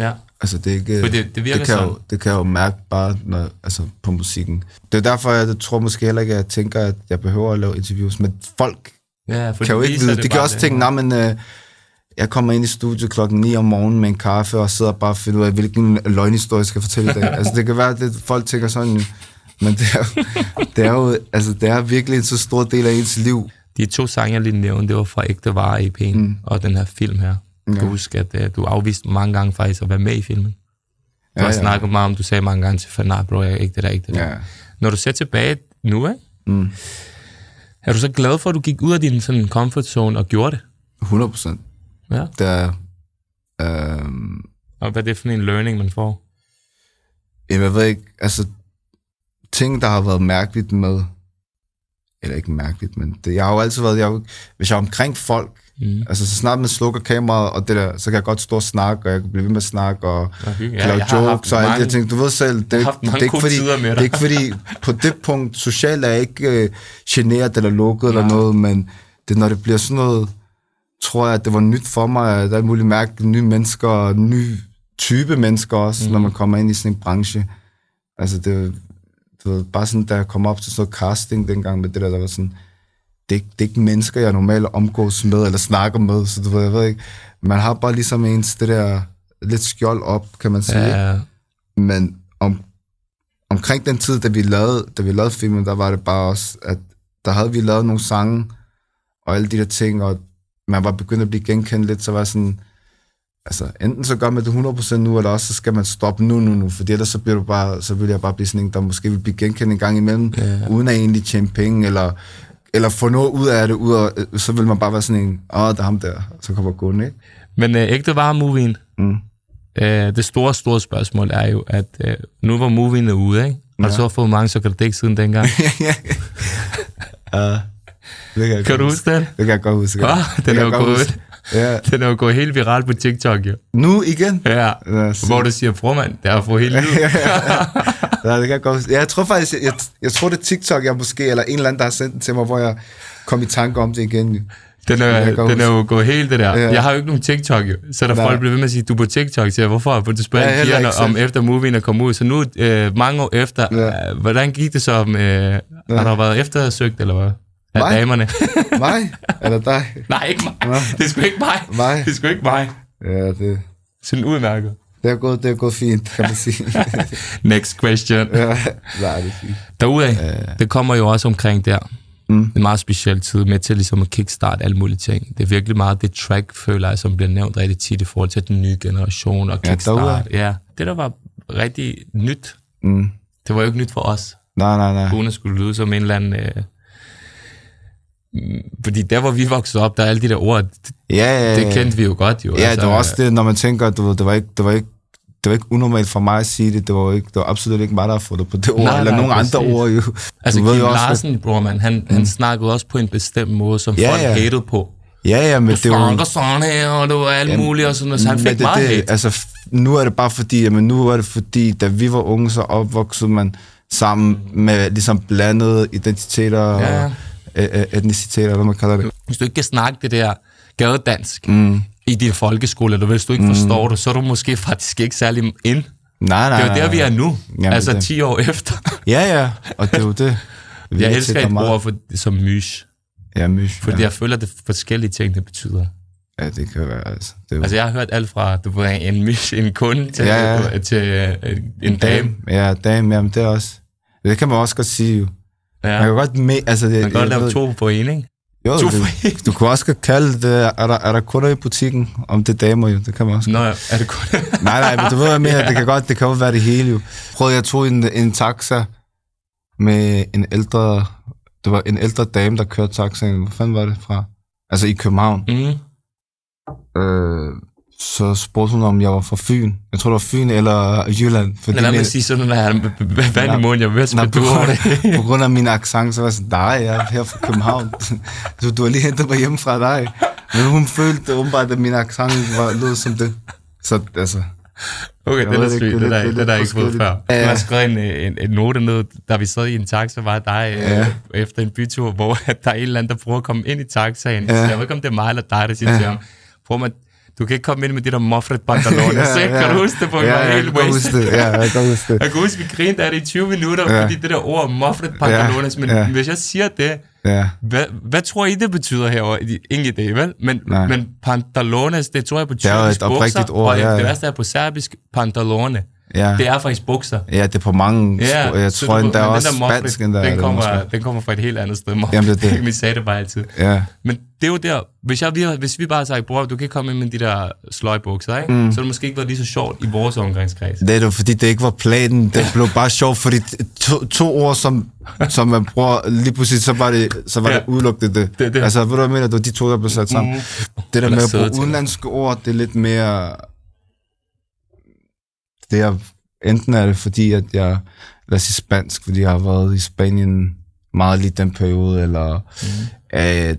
Ja. Altså, det er ikke... For det- det virker det kan, jeg jo, sådan. det kan jeg jo mærke bare når, altså, på musikken. Det er derfor, jeg tror måske heller ikke, at jeg tænker, at jeg behøver at lave interviews. Men folk Ja, for kan jo det ikke vide. det De kan også det. tænke, nej, men øh, jeg kommer ind i studiet klokken 9 om morgenen med en kaffe, og sidder bare og finder ud af, hvilken løgnhistorie jeg skal fortælle i dag. altså, det kan være, at det, folk tænker sådan, men det er, det er jo altså, det er virkelig en så stor del af ens liv. De to sange, jeg lige nævnte, det var fra Ægte Vare EP'en, mm. og den her film her. Ja. huske, at uh, du afviste mange gange faktisk at være med i filmen. Du Ja, har ja. snakket meget om, du sagde mange gange til fan, nej bro, jeg er ikke det der, ikke det der. Ja. Når du ser tilbage nu, ikke? Mm. er du så glad for, at du gik ud af din sådan, comfort zone og gjorde det? 100 procent. Ja. Det er... Øh, Og hvad er det for en learning, man får? Jamen, jeg ved ikke, altså, ting, der har været mærkeligt med, eller ikke mærkeligt, men det, jeg har jo altid været, jeg, jo- hvis jeg er omkring folk, Mm. altså så snart man slukker kameraet, og det der, så kan jeg godt stå og snakke, og jeg kan blive ved med at snakke, og hygge. ja, lave jokes, og alle de mange- her ting. Du ved selv, det, det, mange er ikke fordi, det er ikke fordi, på det punkt, socialt er jeg ikke øh, generet eller lukket eller Nej. noget, men det når det bliver sådan noget, tror jeg, at det var nyt for mig, at der er muligt mærke nye mennesker, og ny type mennesker også, mm. når man kommer ind i sådan en branche. Altså det, du ved, bare sådan, da jeg kom op til sådan noget casting dengang med det der, der var sådan, det, er det er ikke mennesker, jeg normalt omgås med, eller snakker med, så du ved, jeg ved ikke, man har bare ligesom ens det der lidt skjold op, kan man sige. Ja, Men om, omkring den tid, da vi, lavede, da vi lavede filmen, der var det bare også, at der havde vi lavet nogle sange, og alle de der ting, og man var begyndt at blive genkendt lidt, så var sådan, altså enten så gør man det 100% nu, eller også så skal man stoppe nu, nu, nu, for ellers så, bliver du bare, så vil jeg bare blive sådan en, der måske vil blive genkendt en gang imellem, Ja. uden at egentlig tjene penge, eller, eller få noget ud af det, ud af, så vil man bare være sådan en, åh, oh, der er ham der, så kommer gående, ikke? Men øh, ægte var movien. Mm. Øh, det store, store spørgsmål er jo, at øh, nu var movien er ude, ikke? Og Ja. så har fået mange så kan det ikke siden dengang. uh, det kan, kan du huske. den? Det kan jeg godt huske. Ah, Det den er jo huske. Ja. den er jo gået helt viralt på TikTok, jo. Nu igen? Ja. Ja, Hvor du siger, bror mand, det er for hele livet. Ja, det kan godt. Ja, jeg tror faktisk, jeg, jeg, jeg tror det er TikTok, jeg måske, eller en eller anden, der har sendt den til mig, hvor jeg kom i tanke om det igen. Den er, den er jo gået helt det der. Ja. Jeg har jo ikke nogen TikTok, jo. Så der Nej. folk bliver ved med at sige, du er på TikTok. Så jeg, hvorfor? For du spørger Ja, ja, pigerne om efter movien er kommet ud. Så nu, øh, mange år efter, Ja. ja. øh, hvordan gik det så med... Har der været eftersøgt, eller hvad? Af Mig? damerne. Mig? Eller dig? Nej, ikke mig. Nå. Det er sgu ikke mig. Mig? Det er sgu ikke mig. Ja, det, Sådan udmærket. det, er gået, det er gået fint, kan man sige. Next question. ja, nej, det er fint. Derudaf, det kommer jo også omkring der. Mm. Det en meget speciel tid med til ligesom at kickstart alle mulige ting. Det er virkelig meget det track, føler jeg, som bliver nævnt rigtig tit i forhold til den nye generation og Ja, kickstart. derudaf. Ja, det der var rigtig nyt, Mm. det var jo ikke nyt for os. Nej, nej, nej. Uden at skulle lyde som en eller anden... Øh, fordi der, hvor vi voksede op, der er alle de der ord, det, Ja, ja, ja. det kendte vi jo godt jo. Ja, det var også det, når man tænker, du det var ikke, det var ikke, det var ikke unormalt for mig at sige det. Det var, ikke, det var absolut ikke mig, der har fundet på det ord, Nej, eller nej, nogen præcis. andre ord jo. Altså, Du Kim jo også, Larsen, bror man, han, mm. han snakkede også på en bestemt måde, som Ja, folk ja. hatede på. Ja, ja, men det er jo... Snakker sådan her, og det var alt muligt, og sådan noget, så han fik det, meget det, hate. Altså, nu er det bare fordi, jamen, nu er det fordi, da vi var unge, så opvoksede man sammen med ligesom blandede identiteter Ja. og etniciteter, eller hvad man kalder det. Hvis du ikke kan snakke det der gadedansk mm. i din folkeskole, eller hvis du ikke mm. forstår det, så er du måske faktisk ikke særlig ind. Nej, nej, Det er jo der, vi er nu, Jamen, altså det- 10 år efter. Ja, ja, og det er jo det. Vi Jeg er elsker et ord for, som mysh, Ja, mysh. fordi ja. jeg føler, at det forskellige ting, det betyder. ja, det kan være, altså. Det jo Altså, jeg har hørt alt fra, du ved, en mysh, en kunde, til, Ja, ja. til øh, en dame. Ja, dame, jamen det er også... Det kan man også godt sige jo. Man Ja. kan godt med, altså... Det, Man kan godt lave ved- to på en, ikke? Jo, to det, for en. du kunne også kalde det, er der, er der kunder i butikken, om det er damer jo, det kan man også. Nå, er det kun... nej, nej, men du ved, hvad jeg mener, det kan godt, det kan jo være det hele jo. Prøvede, jeg tog en, en taxa med en ældre, det var en ældre dame, der kørte taxaen, hvor fanden var det fra? Altså i København. mm. Øh, så spurgte hun, om jeg var fra Fyn. Jeg tror, det var Fyn eller Jylland. Fordi Lad mig sige sådan, at han vand i munden, jeg Nå, spille på, du grund, det. på grund af min accent, så var jeg sådan, nej, jeg er her fra København. så du har lige hentet mig hjem fra dig. Men hun følte åbenbart, at min accent var lød som det. Så altså, Okay, det er ved lidt sygt. det er der, det, er der er ikke fået før. Jeg har skrevet en, en, en note ned, da vi sad i en taxa, var dig Ja. ja. efter en bytur, hvor at der er en eller anden, der prøver at komme ind i taxaen. Ja. Ja. Jeg ved ikke, om det er mig eller dig, der siger ja. til ham, prøv man, du kan ikke komme ind med de der mufflet pantaloner. så ikke? Kan du huske det på? ja, Ja, jeg helt kan godt huske det. Ja, jeg kan huske det. Jeg kan huske, vi grinede af det i 20 minutter, Ja. ja. fordi det der ord mufflet pantaloner, men ja. hvis jeg siger det, Ja, hvad, hvad tror I, det betyder herovre? Ingen idé, vel? Men, Nej. men pantalones, det tror jeg på tyrkisk bukser, ord, og ja, det ja. værste er på serbisk pantalone. ja. Det er faktisk bukser. Ja, det er på mange Ja. Jeg tror endda den også der spansk. Den, eller kommer, måske. den kommer fra et helt andet sted. Jamen, det det. Vi sagde det bare altid. Ja, Men det er jo der, hvis, jeg, vi, har- hvis vi bare har sagt, bror, du kan ikke komme ind med de der sløjbukser, ikke? Mm. så det måske ikke været lige så sjovt i vores omgangskreds. det er jo fordi, det ikke var planen. Det blev bare sjovt, fordi to, to ord, som, som man bruger, lige pludselig, så var det, så var Ja. det udelukket det. Det det. Altså, ved du, hvad jeg mener? Det var de to, der blev sat sammen. Mm. Det der med at bruge udenlandske ord, det er lidt mere... Det er, enten er det fordi, at jeg, lad os sige spansk, fordi jeg har været i Spanien meget lige den periode, eller mm. at,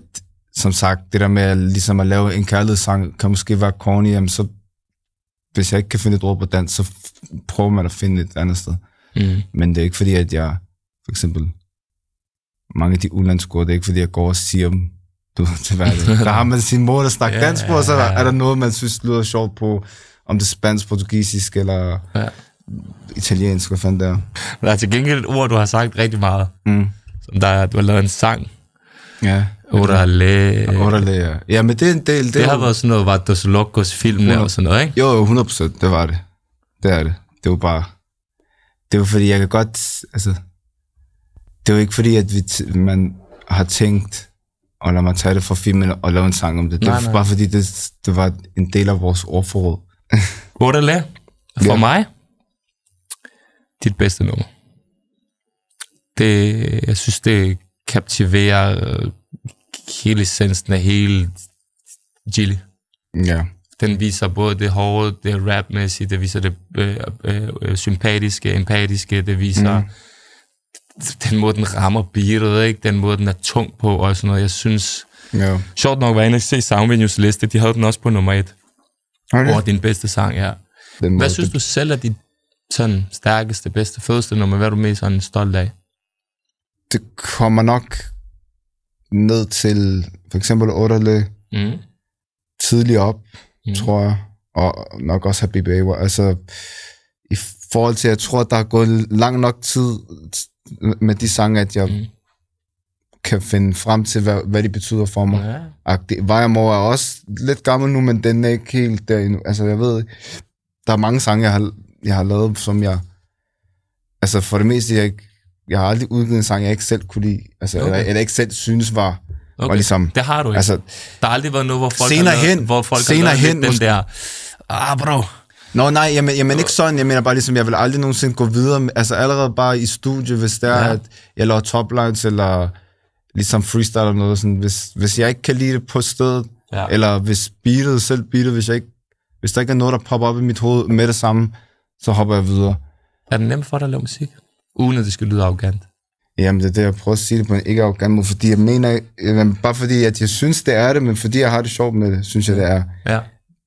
som sagt, det der med at, ligesom at lave en kærlighedssang, kan måske være corny, jamen så, hvis jeg ikke kan finde et ord på dansk, så prøver man at finde et andet sted. Mm. Men det er ikke fordi, at jeg, for eksempel, mange af de udenlandske ord, det er ikke fordi, jeg går og siger dem, du til hverdag. Der har man sin mor, der snakker Ja, dansk på, og så er der, er der noget, man synes lyder sjovt på, om det er spansk, portugisisk eller Ja. italiensk, hvad fanden det er. Der er til gengæld et ord, du har sagt rigtig meget. Mm. Som der, er- du har lavet en sang. Ja. Orale. Orale, ja. Ja, men det er en del. Det, Det har jo- været sådan noget, Vatos Locos filmene og sådan noget, ikke? Jo, jo, 100 procent, det var det. Det er det. Det var bare... Det var fordi, jeg kan godt... Altså, det var ikke fordi, at vi man har tænkt, og lad mig tage det fra filmen og lave en sang om det. Det Nej, var nej. bare fordi, det, det var en del af vores ordforråd. Orale. For Ja. mig, dit bedste nummer. Det, jeg synes, det kaptiverer øh, hele essensen af hele Gilly. Ja. Den viser både det hårde, det rapmæssige, det viser det øh, øh, øh, sympatiske, empatiske, det viser mm. den måde, den rammer beatet, ikke? den måde, den er tung på, og sådan noget. Jeg synes, Ja. sjovt nok var jeg se Soundvenues liste, de havde den også på nummer et, Okay. over din bedste sang, ja. Den Hvad synes du selv er dit sådan stærkeste, bedste, fedeste nummer? Hvad er du mest sådan stolt af? Det kommer nok ned til for eksempel Orale Mm. tidligere op, Mm. tror jeg. Og nok også Happy Baby. Altså, i forhold til, jeg tror, der er gået lang nok tid med de sange, at jeg Mm. kan finde frem til, hvad, hvad de betyder for mig. Ja. Agtig. Vejamor er også lidt gammel nu, men den er ikke helt der endnu. Altså, jeg ved, der er mange sange, jeg har, jeg har lavet, som jeg... Altså, for det meste, jeg, ikke- jeg har aldrig udgivet en sang, jeg ikke selv kunne lide. Altså, okay. Eller, eller ikke selv synes var, okay. var ligesom... Det har du ikke. Altså, der har aldrig været noget, hvor folk Senere har lavet, hen. hvor folk Senere har lavet hen den der, ah bro, Nå nej, jeg, men, jeg mener ikke sådan, jeg mener bare ligesom, jeg vil aldrig nogensinde gå videre, altså allerede bare i studie, hvis det er, Ja. at jeg laver toplines, eller ligesom freestyle eller noget, sådan, hvis, hvis jeg ikke kan lide det på stedet, ja. eller hvis beatet, selv beatet, hvis, jeg ikke, hvis der ikke er noget, der popper op i mit hoved med det samme, så hopper jeg videre. er det nemt for dig at lave musik? Uden at det skal lyde arrogant. Jamen, det er det, jeg prøver at sige det på en ikke arrogant måde, fordi jeg mener, jamen, bare fordi, at jeg synes, det er det, men fordi jeg har det sjovt med det, synes jeg, det er. Ja.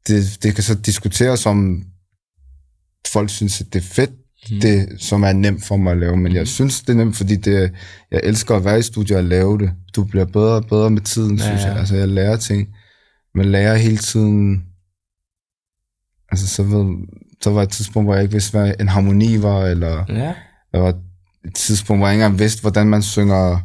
det, det kan så diskuteres om folk synes, at det er fedt, mm. det som er nemt for mig at lave, men jeg synes, det er nemt, fordi det, jeg elsker at være i studiet og lave det. Du bliver bedre og bedre med tiden, Ja, synes jeg. Altså, jeg lærer ting. Man lærer hele tiden... Altså, så, ved, så var et tidspunkt, hvor jeg ikke vidste, hvad en harmoni var, eller Ja. Der var et tidspunkt, hvor jeg ikke engang vidste, hvordan man synger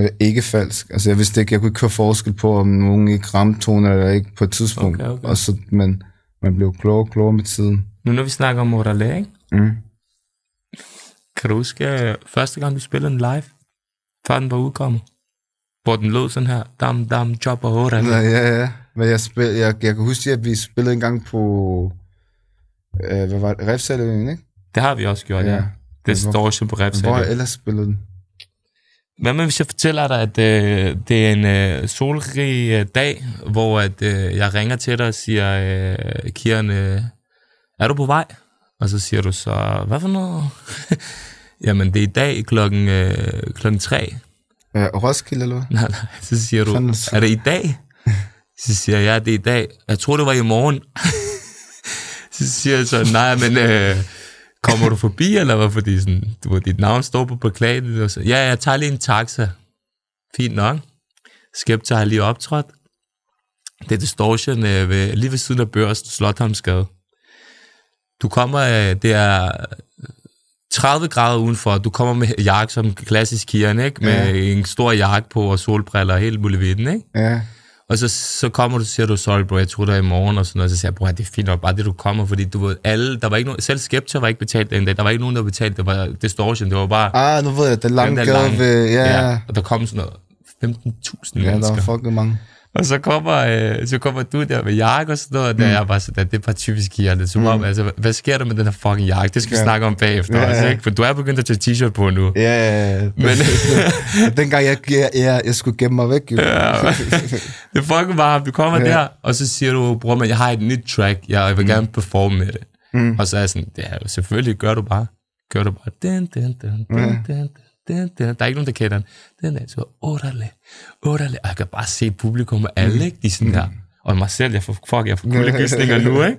øh, ikke falsk. Altså, jeg vidste ikke, jeg kunne ikke køre forskel på, om nogen ikke ramte toner eller ikke på et tidspunkt. Okay, okay. Og så, men man blev klogere og klogere med tiden. Nu når vi snakker om Orale, ikke? Mm. kan du huske øh, første gang, du spillede den live? Før den var udkommet? Hvor den lød sådan her, dam, dam, job og Orale. Ja, ja, ja. Men jeg, spil, jeg, jeg kan huske, at vi spillede en gang på... Øh, hvad var det? Ikke? Det har vi også gjort, ja. Ja. Det Hvor- står på Hvor repsalen. ellers spillet den? Hvad med, hvis jeg fortæller dig, at øh, det er en øh, solrig øh, dag, hvor at, øh, jeg ringer til dig og siger, øh, Kieran, øh, er du på vej? Og så siger du så, hvad for noget? Jamen, det er i dag klokken, øh, klokken tre. Øh, Roskilde, eller hvad? Nej, nej. Så siger du, Fanden så- er det i dag? Så siger jeg, ja, det er i dag. Jeg tror, det var i morgen. så siger jeg så, nej, men øh, kommer du forbi, eller hvad? Fordi sådan, du dit navn står på plakaten. Og så, ja, jeg tager lige en taxa. Fint nok. Skepta har lige optrådt. Det er Distortion øh, ved, lige ved siden af børsen, Slothamsgade. Du kommer, øh, det er 30 grader udenfor. Du kommer med jakke som klassisk Kian, ikke? Med Ja. en stor jakke på og solbriller og helt muligheden, ikke? Ja. Og så, så kommer du og siger du, sorry bro, jeg tror der i morgen og sådan noget. Så siger jeg, bro, det er fint nok, bare det du kommer, fordi du ved, alle, der var ikke nogen, selv Skepta var ikke betalt den dag, der var ikke nogen, der betalte, det var Distortion, det var bare Ah, nu ved jeg, den lange der gade ved... Ja, ja. Og der kom sådan noget 15.000 ja der mennesker. var fucking mange. Og så kommer, øh, så kommer du der med jakke og sådan noget, og der er jeg bare sådan, det er bare typisk Kian. Det er om, altså, hvad sker der med den her fucking jakke? Det skal vi Ja. snakke om bagefter Ja, ja. ikke? For du er begyndt at tage t-shirt på nu. Ja, ja, ja. Men Dengang jeg, jeg, jeg, jeg skulle gemme mig væk, jo. Ja, det fucking varmt. Du kommer Ja. der, og så siger du, bror, men jeg har et nyt track, jeg vil gerne performe med det. Mm. Og så er jeg sådan, ja, selvfølgelig gør du bare. Gør du bare. Den, den, den, den, den, den, den. Der er ikke nogen, der kender den. Den er så, orale, orale. Og jeg kan bare se publikum og alle, ikke? De er sådan der. Og mig selv, jeg får, fuck, jeg får kuldegysninger nu, ikke?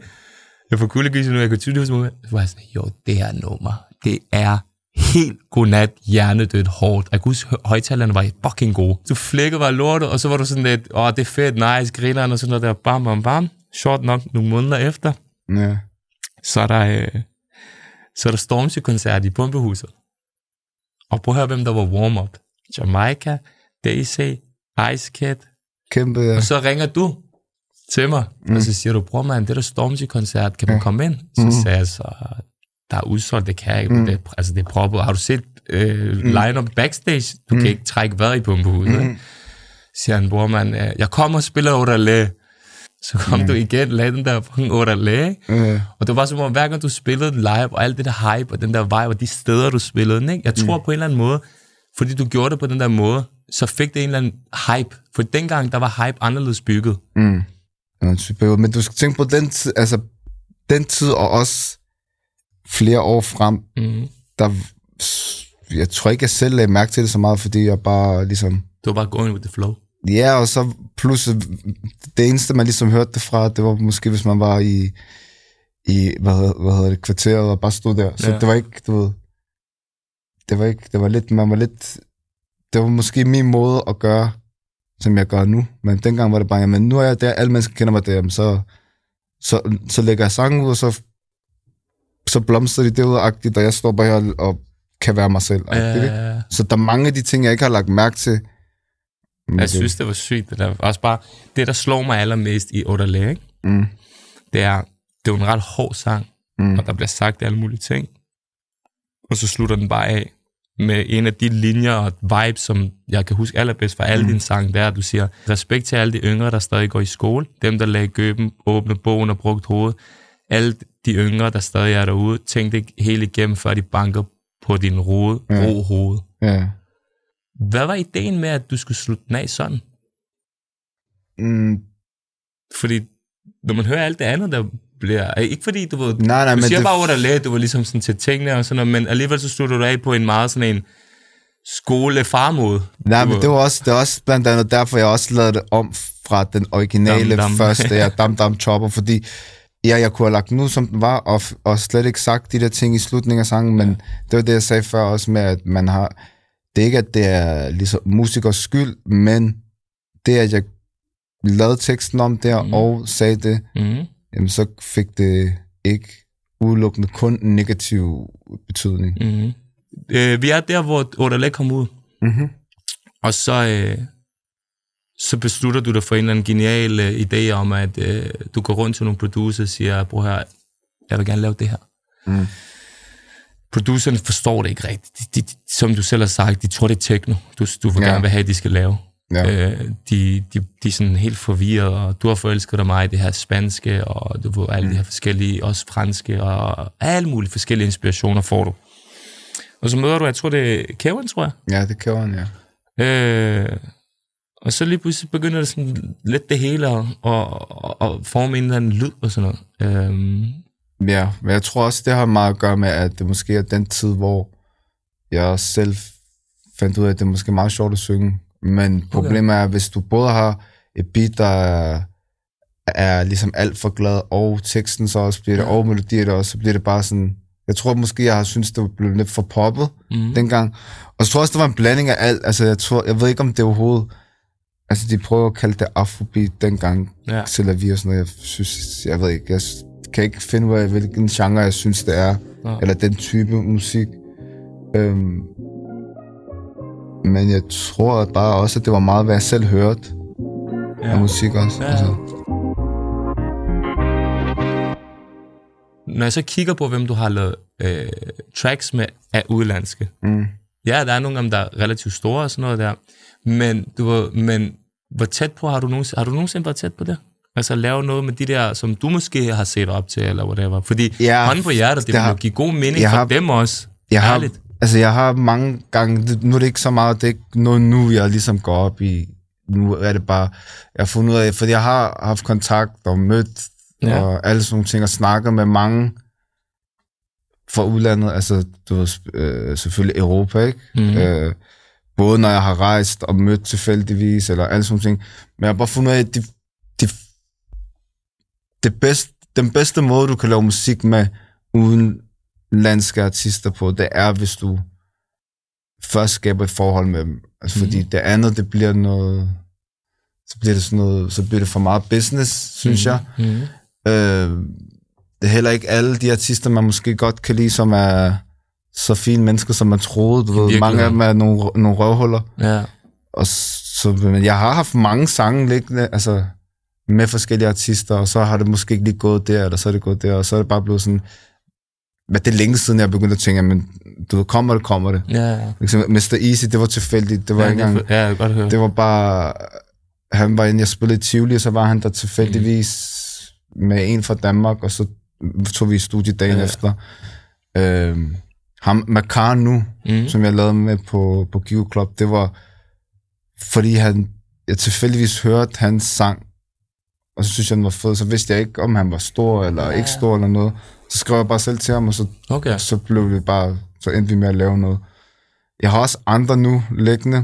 Jeg får kuldegysninger nu, jeg kan tydeligt huske, så var jeg sådan, jo, det her nummer, det er helt godnat, hjernedødt hårdt. Jeg kunne huske, højtalerne var fucking gode. Du flækkede var lortet, og så var du sådan lidt, åh, det er fedt, nice, grineren og sådan noget der, bam, bam, bam. Short nok, nogle måneder efter, Ja. så er der, øh, så er der Stormzy-koncert i Pumpehuset. Og prøv at høre, hvem der var warm-up. Jamaica, Daisy, Ice Kid, Kæmpe, ja. og så ringer du til mig, mm. og så siger du, bror man, det der Stormzy-koncert, kan man komme ind? Så Mm. sagde jeg så, der er udsolgt, det kan jeg ikke, mm. det, altså det er proppet. Har du set øh, line-up backstage? Du mm. kan ikke trække vejret i pumpehuset. Mm. Siger han, bror man, øh, jeg kommer og spiller Orale. Så kom mm. du igen, lagde den der fucking Orale. Ja. Og det var som om, hver gang du spillede live, og alt det der hype, og den der vibe, og de steder, du spillede den, ikke? Jeg tror mm. på en eller anden måde, fordi du gjorde det på den der måde, så fik det en eller anden hype. For dengang, der var hype anderledes bygget. Mm. Men du skal tænke på den tid, altså den tid og også flere år frem, Mm. der, jeg tror ikke, jeg selv lagde mærke til det så meget, fordi jeg bare ligesom, Du var bare going with the flow. Ja, og så plus øh, det eneste, man ligesom hørte det fra, det var måske, hvis man var i, i hvad, hedder, hvad hedder det, kvarteret og bare stod der. Så Ja. det var ikke, du ved, det var ikke, det var lidt, man var lidt, det var måske min måde at gøre, som jeg gør nu. Men dengang var det bare, jamen nu er jeg der, alle mennesker kender mig der, så, så, så lægger jeg sangen ud, og så, så blomstrer de derudagtigt, og jeg står bare her og kan være mig selv. Ja, ja, ja. så der er mange af de ting, jeg ikke har lagt mærke til. Men Jeg det- synes, det var sygt. Det, der. Også bare, det, der slår mig allermest i Oderle, ikke? Mm. det er, det er en ret hård sang, Mm. og der bliver sagt alle mulige ting. Og så slutter den bare af med en af de linjer og vibes, som jeg kan huske allerbedst fra alle mm. dine sange, det er, at du siger, respekt til alle de yngre, der stadig går i skole, dem, der lagde gøben, åbne bogen og brugt hovedet, alle de yngre, der stadig er derude, tænk det helt igennem, før de banker på din rode, Ja. ro hoved. Ja. Hvad var ideen med, at du skulle slutte den af sådan? Mm, Fordi når man hører alt det andet, der bliver... Ikke fordi, du ved... nej, nej, Du men siger det, bare over læge, du var ligesom sådan til tingene og sådan noget, men alligevel så slutter du af på en meget sådan en skole-farmode. nej, men det var, også, det var også blandt andet derfor, jeg også lavede det om fra den originale Dam, dam. første, ja, Dam Dam Chopper, fordi ja, jeg kunne have lagt ud, som den var, og, og slet ikke sagt de der ting i slutningen af sangen, men det var det, jeg sagde før også med, at man har, det er ikke, at det er ligesom musikers skyld, men det, at jeg lavede teksten om der, Mm. og sagde det, Mm. jamen så fik det ikke udelukkende kun en negativ betydning. Mm. Øh, vi er der, hvor Oderlæg kom ud, Mm-hmm. og så, øh, så beslutter du dig for en eller anden genial øh, idé om, at øh, du går rundt til nogle producer og siger, bror her, jeg vil gerne lave det her. Mm. Producerne forstår det ikke rigtigt. De, de, som du selv har sagt, de tror, det er techno, du, du vil Ja. gerne vil have, at de skal lave. Ja. Øh, de, de, de er sådan helt forvirret, og du har forelsket dig mig i det her spanske, og du ved, alle mm. de her forskellige, også franske, og alle mulige forskellige inspirationer får du. Og så møder du, jeg tror det er Kevin, tror jeg. Ja, det kan han, ja. Øh, og så lige pludselig begynder det sådan lidt det hele at, at, at forme en eller anden lyd og sådan noget. Øhm, Ja, men jeg tror også, det har meget at gøre med, at det måske er den tid, hvor jeg selv fandt ud af, at det er måske meget sjovt at synge. Men problemet er, hvis du både har et beat, der er, er ligesom alt for glad, og teksten så også bliver det, og melodier også, så bliver det bare sådan... Jeg tror måske, jeg har syntes, det blev lidt for poppet mm. dengang. Og så tror jeg også, det var en blanding af alt. Altså, jeg, tror, jeg ved ikke, om det overhovedet... Altså, de prøver at kalde det afrobeat dengang, Ja. til vie og sådan noget. Jeg synes, jeg ved ikke, jeg kan ikke finde ud af, hvilken genre jeg synes, det er. Ja. Eller den type musik. Øhm, men jeg tror bare også, at det var meget, hvad jeg selv hørte ja. af musik også. Ja. Altså. Når jeg så kigger på, hvem du har lavet øh, tracks med af udlandske, Mm. Ja, der er nogle af dem, der er relativt store og sådan noget der. Men, du men hvor tæt på har du, nogensinde, har du nogensinde været tæt på det? Altså lave noget med de der, som du måske har set op til, eller whatever. Fordi Ja, hånden på hjertet, det, det har- må give god mening for har- dem også. Jeg har, Ærligt. altså, jeg har mange gange, nu er det ikke så meget, det er ikke noget nu, jeg ligesom går op i. Nu er det bare, jeg har fundet ud af, fordi jeg har haft kontakt og mødt Ja. og alle sådan nogle ting, og snakket med mange fra udlandet, altså du ved, øh, selvfølgelig Europa, ikke? Mhm. Øh, både når jeg har rejst og mødt tilfældigvis, eller alle sådan nogle ting. Men jeg har bare fundet ud af, at de, det bedste, den bedste måde, du kan lave musik med, uden landske artister på, det er, hvis du først skaber et forhold med dem. Altså, fordi det andet, det bliver noget, så bliver det sådan noget, så bliver det for meget business, synes jeg. Mm-hmm. Øh, det er heller ikke alle de artister, man måske godt kan lide, som er så fine mennesker, som man troede. Du ved, mange af dem er nogle, nogle røvhuller. Ja. Og så, men jeg har haft mange sange liggende, altså med forskellige artister, og så har det måske ikke lige gået der, eller så er det gået der, og så er det bare blevet sådan, men det er længe siden, jeg begyndte at tænke, men du ved, kommer det, kommer det. Ja, ja. Liksom, Mr. Easy, det var tilfældigt, det var ja, ikke engang, ja, jeg godt høre. det var bare, han var inde, jeg spillede i Tivoli, og så var han der tilfældigvis med en fra Danmark, og så tog vi i studiet dagen Ja. ja. efter. Øhm, ham, Makar nu, mm. som jeg lavede med på, på Give Club, det var, fordi han, jeg tilfældigvis hørte hans sang, og så synes jeg, den var fed, så vidste jeg ikke, om han var stor eller Ja. ja. ikke stor eller noget. Så skrev jeg bare selv til ham, og så, Okay. så blev det bare, så endte vi med at lave noget. Jeg har også andre nu liggende.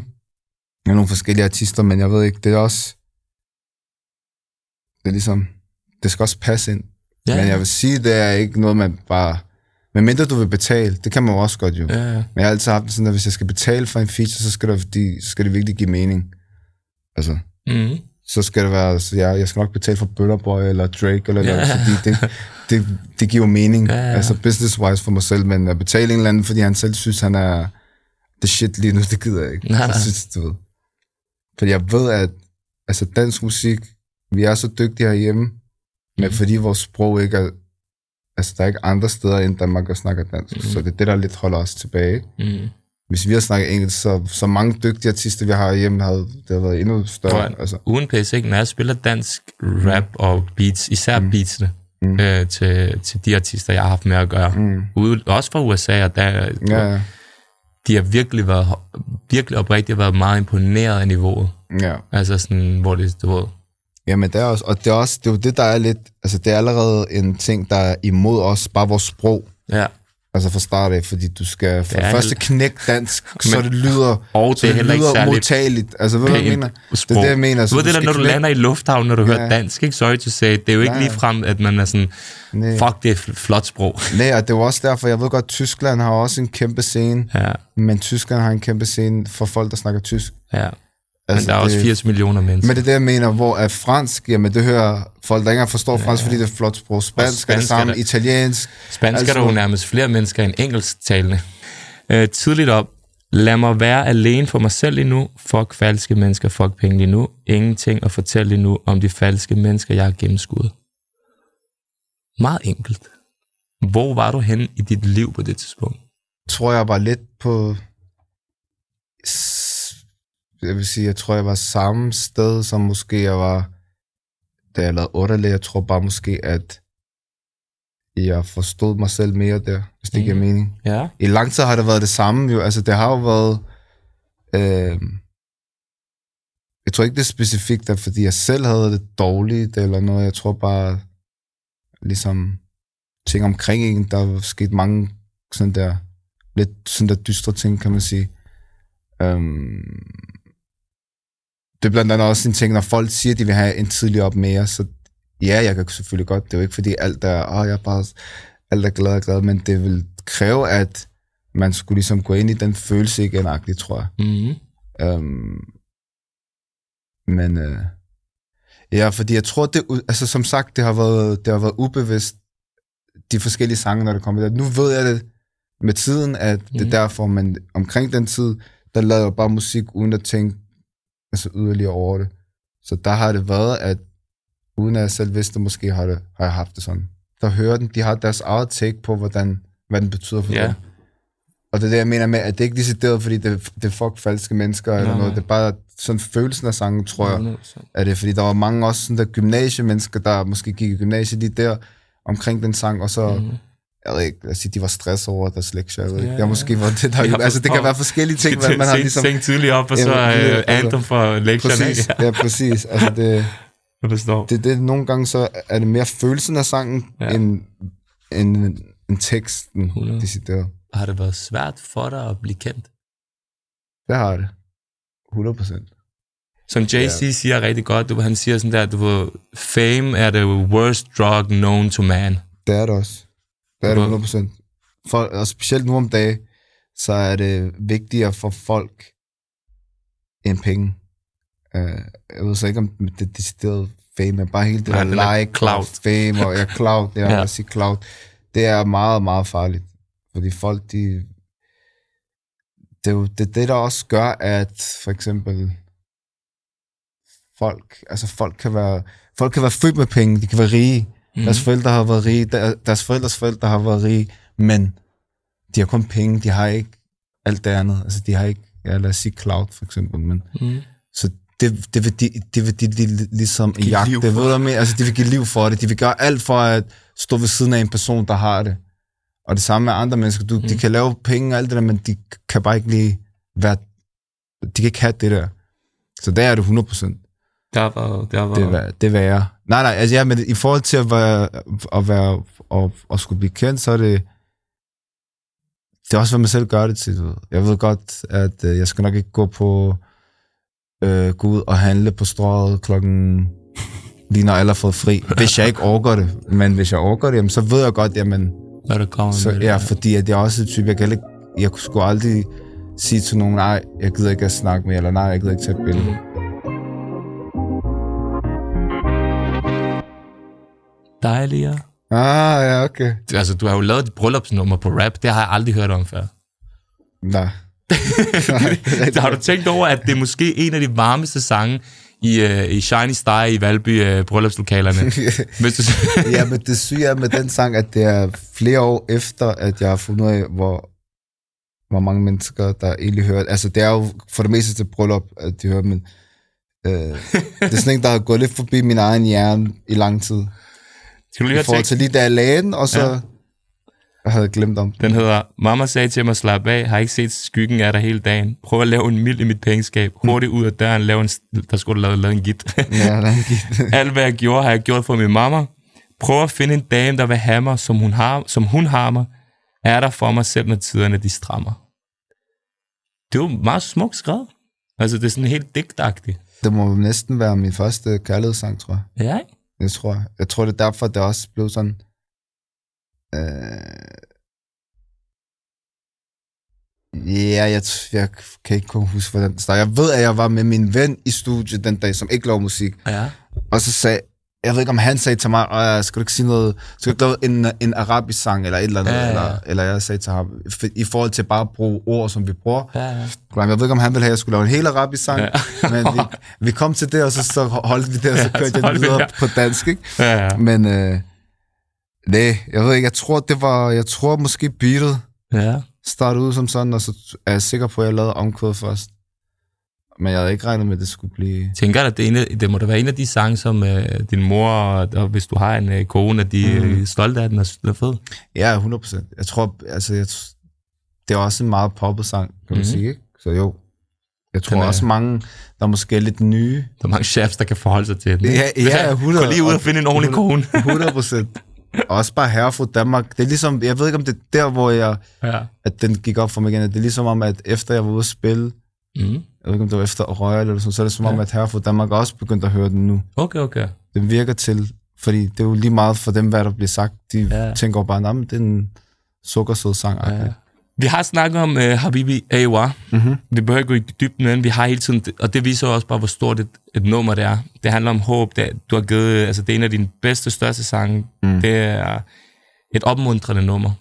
Jeg har nogle forskellige artister, men jeg ved ikke, det er også, det er ligesom, det skal også passe ind. Ja, Men jeg vil sige, det er ikke noget, man bare, men mindre du vil betale, det kan man jo også godt jo. ja, ja. Men jeg har altid haft det sådan, at hvis jeg skal betale for en feature, så skal det, de, så skal det virkelig give mening. Altså, Mm. Så skal det være, så jeg, jeg skal nok betale for Bøller Boy eller Drake, eller Ja. yeah. fordi det, det, det giver mening, Ja, ja. altså business-wise for mig selv, men at betale en eller anden, fordi han selv synes, han er the shit lige nu, det gider jeg ikke. Nej, nej. synes, du ved. Fordi jeg ved, at altså, dansk musik, vi er så dygtige herhjemme, men Mhm. fordi vores sprog ikke er, altså der er ikke andre steder end Danmark, der snakker dansk, Mhm. så det er det, der lidt holder os tilbage. Mm. Hvis vi har snakket engelsk, så, så mange dygtige artister, vi har hjemme, havde det havde været endnu større. Tror Altså, Uden pæs, ikke? Når jeg spiller dansk rap og beats, især mm. beatsene, Mm. øh, til, til de artister, jeg har haft med at gøre. mm, Ude, også fra USA, og der, ja, ja, de har virkelig været, virkelig oprigtigt været meget imponeret af niveauet. ja. Altså sådan, hvor det, du ved, Jamen, det er også, og det er også, det er jo det, der er lidt, altså det er allerede en ting, der er imod os, bare vores sprog, ja. Altså fra start af, fordi du skal for Det det første knække dansk, så det lyder, Og så det er det ikke lyder særlig modtageligt, altså ved du, hvad jeg mener? sprog. Det er det, jeg mener. Du ved det der, når du knække- lander i lufthavnen, når du hører Ja. dansk, ikke? Sorry to say. Det er jo ikke Nej. lige frem, at man er sådan, Nej. fuck, det er fl- flot sprog. Nej, og det var også derfor, jeg ved godt, Tyskland har også en kæmpe scene, Ja, men Tyskland har en kæmpe scene for folk, der snakker tysk. ja. Men Altså, der er også det- 80 millioner mennesker. Men det er det, jeg mener, hvor er fransk, jamen det hører folk, der ikke forstår fransk, fordi det er flot sprog. Spansk er det spansk er samme, det- italiensk. Spansk altså, er der Altså- jo nærmest flere mennesker end engelsktalende. Øh, tidligt op. Lad mig være alene for mig selv lige nu. Fuck falske mennesker, fuck penge lige nu. Ingenting at fortælle lige nu om de falske mennesker, jeg har gennemskuddet. Meget enkelt. Hvor var du henne i dit liv på det tidspunkt? tror jeg var lidt på... Jeg vil sige, jeg tror, jeg var samme sted, som måske jeg var, da jeg lavede 8 Jeg tror bare måske, at jeg forstod mig selv mere der, hvis det Mhm. giver mening. Ja. I lang tid har det været det samme jo. Altså, det har jo været... Øh, jeg tror ikke, det er specifikt, at fordi jeg selv havde det dårligt eller noget. Jeg tror bare, ligesom ting omkring en, der er sket mange sådan der, lidt sådan der dystre ting, kan man sige. Um, det er blandt andet også en ting, når folk siger, at de vil have en tidlig op mere, så ja, jeg kan selvfølgelig godt. Det er jo ikke fordi alt er, åh, jeg er bare, alt er glad og glad, men det vil kræve, at man skulle ligesom gå ind i den følelse igen, tror jeg. Mm-hmm. Um, men øh, ja, fordi jeg tror, det, altså som sagt, det har været, det har været ubevidst, de forskellige sange, når det kommer der. Nu ved jeg det med tiden, at det er Mhm. derfor, men omkring den tid, der lavede jeg bare musik, uden at tænke altså yderligere over det. Så der har det været, at uden at jeg selv vidste, måske har, det, har jeg haft det sådan. Der hører den, de har deres eget take på, hvordan, hvad den betyder for Ja. dem. Og det er det, jeg mener med, at det ikke er decideret, fordi det, det er fuck falske mennesker eller Nej, noget. nej. Det er bare sådan følelsen af sangen, tror jeg, 100%. er det. Fordi der var mange også sådan der gymnasiemennesker, der måske gik i gymnasiet lige der, omkring den sang, og så, Mhm. Jeg ved ikke, lad os sige, de var stresset over deres lektier, jeg ved ikke. Ja, er måske var det, der, Jeg altså det kan være forskellige ting, hvad man har ligesom... Seng tidligt op, og så øh, altså, anthem for lektierne. Præcis, ikke? ja, præcis. Altså det, Jeg forstår. det, det, nogle gange så er det mere følelsen af sangen, Ja. ja. end, end, end teksten, 100. decideret. Har det været svært for dig at blive kendt? Det har det. 100 procent. Som JC Ja. siger rigtig godt, du, han siger sådan der, du fame er the worst drug known to man. Det er det også. Det er det Hvor- 100 procent. Og specielt nu om dagen, så er det vigtigere for folk end penge. Uh, jeg ved så ikke, om det er decideret fame, men bare hele det Nej, der er like, clout. og fame, og ja, cloud, ja, Ja. jeg cloud, det er meget, meget farligt. Fordi folk, de... Det er jo det, det, der også gør, at for eksempel folk, altså folk kan være, folk kan være født med penge, de kan være rige, Mm. deres forældre har været rige, der, deres forældres forældre har været rige, men de har kun penge, de har ikke alt det andet. Altså, de har ikke, ja, lad os sige cloud for eksempel, men Mm. så det, det vil de, det vil de, de ligesom Give jagte. ved du med, altså de vil give liv for det. De vil gøre alt for at stå ved siden af en person, der har det. Og det samme med andre mennesker. Du, mm. De Mm. kan lave penge og alt det der, men de kan bare ikke lige være, de kan ikke have det der. Så der er det 100 procent. Der var, der var, Det, er, det vil jeg. Nej, nej, altså ja, men i forhold til at være, at være og, og skulle blive kendt, så er det, det er også, hvad man selv gør det til. du. Jeg ved godt, at øh, jeg skal nok ikke gå på, øh, gå ud og handle på strået klokken, lige når alle har fået fri. Hvis jeg ikke overgår det. Men hvis jeg overgår det, jamen, så ved jeg godt, jamen, hvad der kommer så, ja, fordi at jeg er også et type, jeg kan ikke, jeg sgu aldrig sige til nogen, nej, jeg gider ikke at snakke med, eller nej, jeg gider ikke tage et billede. Dejligere Ah, ja, okay. Altså, du har jo lavet et bryllupsnummer på rap. Det har jeg aldrig hørt om før. Nej. Så har du tænkt over, at det er måske en af de varmeste sange i, uh, i Shiny Star i Valby uh, bryllupslokalerne? Hvis du... ja, men det syge er med den sang, at det er flere år efter, at jeg har fundet ud af, hvor, hvor mange mennesker, der egentlig hører. Altså, det er jo for det meste til bryllup, at de hører, men øh, det er sådan en, der har gået lidt forbi min egen hjerne i lang tid. Skal du lige I forhold til lige lagde den, og så Ja. jeg havde glemt om den. Den hedder, Mamma sagde til mig, slap af, har ikke set skyggen af dig hele dagen. Prøv at lave en mild i mit pengeskab. Hurtigt ud af døren, lav en, der skulle lave, lave en git. Ja, den gik. Alt hvad jeg gjorde, har jeg gjort for min mamma. Prøv at finde en dame, der vil have mig, som hun har, som hun har mig. Er der for mig selv, når tiderne de strammer. Det er jo meget smukt skrevet. Altså, det er sådan helt digtagtigt. Det må næsten være min første kærlighedssang, tror jeg. Ja, ikke? Det tror jeg. Jeg tror, det er derfor, det også blev sådan... Øh, ja, jeg, jeg kan ikke kun huske, hvordan det startede. Jeg ved, at jeg var med min ven i studiet den dag, som ikke lavede musik. Ja. Og så sagde, jeg ved ikke, om han sagde til mig, "Åh, skal du ikke sige noget, skal du ikke lave en, en arabisk sang, eller et eller andet, Ja, ja. Eller, eller jeg sagde til ham, i forhold til bare at bruge ord, som vi bruger. Ja, ja. Jeg ved ikke, om han ville have, at jeg skulle lave en helt arabisk sang, Ja. men vi, vi kom til det, og så, så holdt vi det, og så Ja, kørte så jeg vi videre det. på dansk, ikke? ja, ja. Men øh, nej, jeg ved ikke, jeg tror, det var, jeg tror måske beatet ja. startede ud som sådan, og så er jeg sikker på, at jeg lavede omkvædet først. Men jeg havde ikke regnet med, at det skulle blive... tænker, at det, en af, det må da være en af de sange, som øh, din mor, og, og hvis du har en øh, kone, at de mm. er stolte af den og den er fed. Ja, 100 procent. Jeg tror, altså, jeg, det er også en meget poppet sang, kan man Mhm. sige, ikke? Så jo, jeg tror er- også mange, der måske er lidt nye. Der er mange chefs, der kan forholde sig til den. Ja, ja, 100. Gå lige ud og finde en ordentlig kone. 100 procent. også bare herre fra Danmark. Det er ligesom, jeg ved ikke, om det er der, hvor jeg, ja. at den gik op for mig igen. Det er ligesom om, at efter jeg var ude at spille, Mm. jeg ved ikke, om det var efter Royal eller sådan, så er det som om, Ja. at herre fra Danmark også begyndt at høre den nu. Okay, okay. Den virker til, fordi det er jo lige meget for dem, hvad der bliver sagt. De Ja. tænker jo bare, men det er en sukkersød sang. Ja. Vi har snakket om uh, Habibi Awa. Mm-hmm. Vi behøver ikke gå i dybden med. Vi har hele tiden, og det viser også bare, hvor stort et, et nummer det er. Det handler om håb. Det, du har givet, altså det er en af dine bedste, største sange. Mm. Det er et opmuntrende nummer,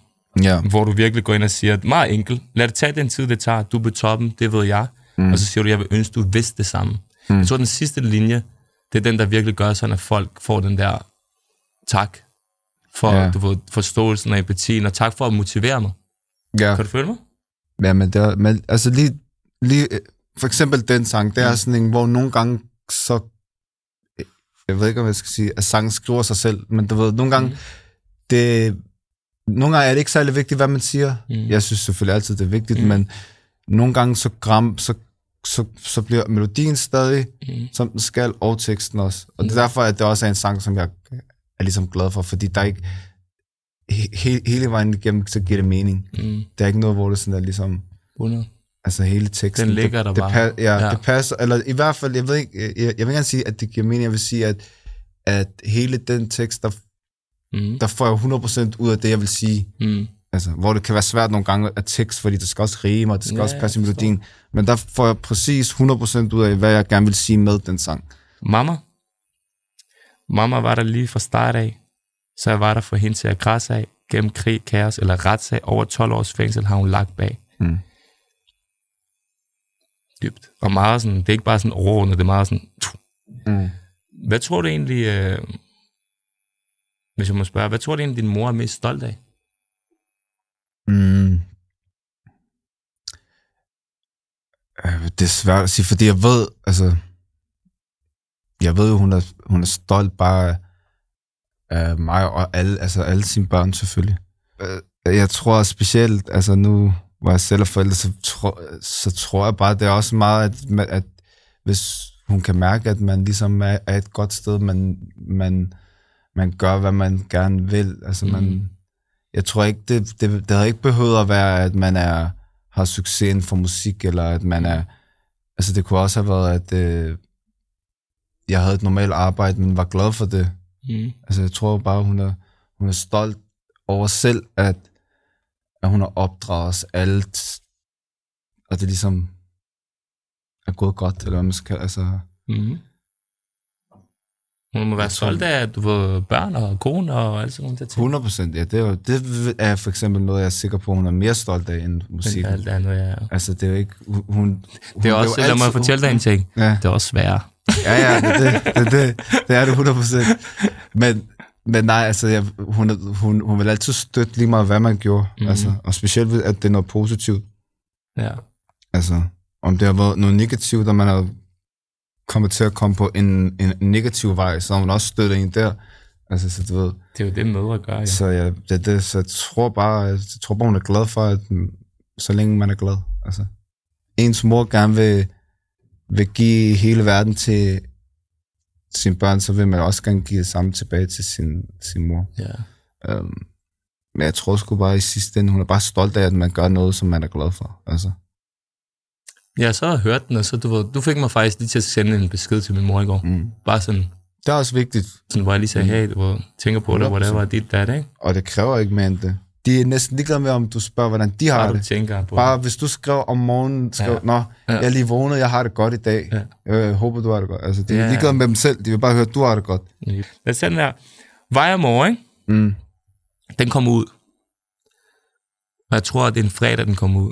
Ja. hvor du virkelig går ind og siger, meget enkelt, lad det tage den tid, det tager. Du er på toppen, det ved jeg. Mm. Og så siger du, jeg vil ønske, du vidste det samme. Mm. Jeg tror, den sidste linje, det er den, der virkelig gør sådan, at folk får den der tak for Ja. du ved, forståelsen og empatien, og tak for at motivere mig. ja. Kan du følge mig? Ja, men, det er, men altså lige, lige, øh, for eksempel den sang, det er sådan en, hvor nogle gange så, øh, jeg ved ikke, om jeg skal sige, at sangen skriver sig selv, men du ved, nogle gange, mm. det, nogle gange er det ikke særlig vigtigt, hvad man siger. Mm. Mm. Jeg synes selvfølgelig altid, det er vigtigt, Mm. mm. men nogle gange så, gram, så, så, så bliver melodien stadig, Mm. som den skal, og teksten også. Og det er derfor, at det også er en sang, som jeg er ligesom glad for, fordi der er ikke, he, he, hele vejen igennem, så giver det mening. Mm. Der er ikke noget, hvor det sådan er ligesom, 100. Altså hele teksten. Den ligger der det, bare. Det, ja, Ja. det passer. Eller i hvert fald, jeg ved ikke, jeg, jeg vil ikke gerne sige, at det giver mening. Jeg vil sige, at, at hele den tekst, der, Mm. der får jeg 100% ud af det, jeg vil sige. Mm. Altså, hvor det kan være svært nogle gange at tekst, fordi det skal også rime, og det skal Ja, også passe i melodien. Men der får jeg præcis 100% ud af, hvad jeg gerne vil sige med den sang. Mamma. Mamma var der lige fra start af, så jeg var der for hende til at græsse af. Gennem krig, kaos eller retssag over 12 års fængsel har hun lagt bag. Mm. Dybt. Og meget sådan, det er ikke bare sådan overordnet, det er meget sådan... Mm. Hvad tror du egentlig, øh, hvis jeg må spørge, hvad tror du egentlig, din mor er mest stolt af? Mm. Øh, det er svært at sige, fordi jeg ved, altså, jeg ved jo, hun er, hun er stolt bare af- mig og alle, altså alle sine børn selvfølgelig. Øh, jeg tror specielt, altså nu, hvor jeg selv er forældre, så, tror, så tror jeg bare, det er også meget, at, at hvis hun kan mærke, at man ligesom er, er et godt sted, man, man, man gør, hvad man gerne vil. Altså man, Mm jeg tror ikke, det, det, det havde ikke behøvet at være, at man er, har succes inden for musik, eller at man er, altså det kunne også have været, at øh, jeg havde et normalt arbejde, men var glad for det. Mm. Altså jeg tror bare, hun er, hun er stolt over selv, at, at hun har opdraget os alt, og det ligesom er gået godt, eller hvad man skal, altså, Mm. Hun må være stolt af, at du får børn og kone og alt sådan ting. 100 procent, ja. Det er, jo, det er for eksempel noget, jeg er sikker på, hun er mere stolt af end musikken. alt andet, ja. Altså, det er jo ikke... Hun, hun, Det er også, vil jo lad mig altid- fortælle dig en ting. Ja. Det er også sværere. Ja, ja, det, er det, det, det, det er det 100 procent. Men, men nej, altså, jeg, hun, er- hun, hun vil altid støtte lige meget, hvad man gjorde. Mm. Altså, og specielt, at det er noget positivt. Ja. Altså, om det har været noget negativt, og man har kommet til at komme på en, en negativ vej, så hun også støttet en der. Altså, så du ved, Det er jo det, mødre gør, ja. så, jeg, det, det, så jeg tror bare, jeg tror bare, hun er glad for, at så længe man er glad. Altså, ens mor gerne vil, vil give hele verden til sine børn, så vil man også gerne give det samme tilbage til sin, sin mor. ja. Um, men jeg tror sgu bare i sidste ende, hun er bare stolt af, at man gør noget, som man er glad for. Altså. Ja, så har jeg hørt den, og så du, du fik mig faktisk lige til at sende en besked til min mor i går. Mm. Bare sådan, Det er også vigtigt, sådan hvor jeg lige sagde, hey, du tænker på det, 100%. whatever, dit, dat, ikke? og det kræver ikke mere end det. De er næsten ligeglade med, om du spørger, hvordan de har Bare det. tænker på Bare hvis du skriver om morgenen, skriver, Ja. nå, Ja. jeg er lige vågnet, jeg har det godt i dag. Ja. Jeg håber, du har det godt. Altså, de er Ja. ligeglade med dem selv, de vil bare høre, at du har det godt. Lad os den der. Vej mor, ikke? Mm. Den kom ud. Og jeg tror, at det er en fredag, den kom ud.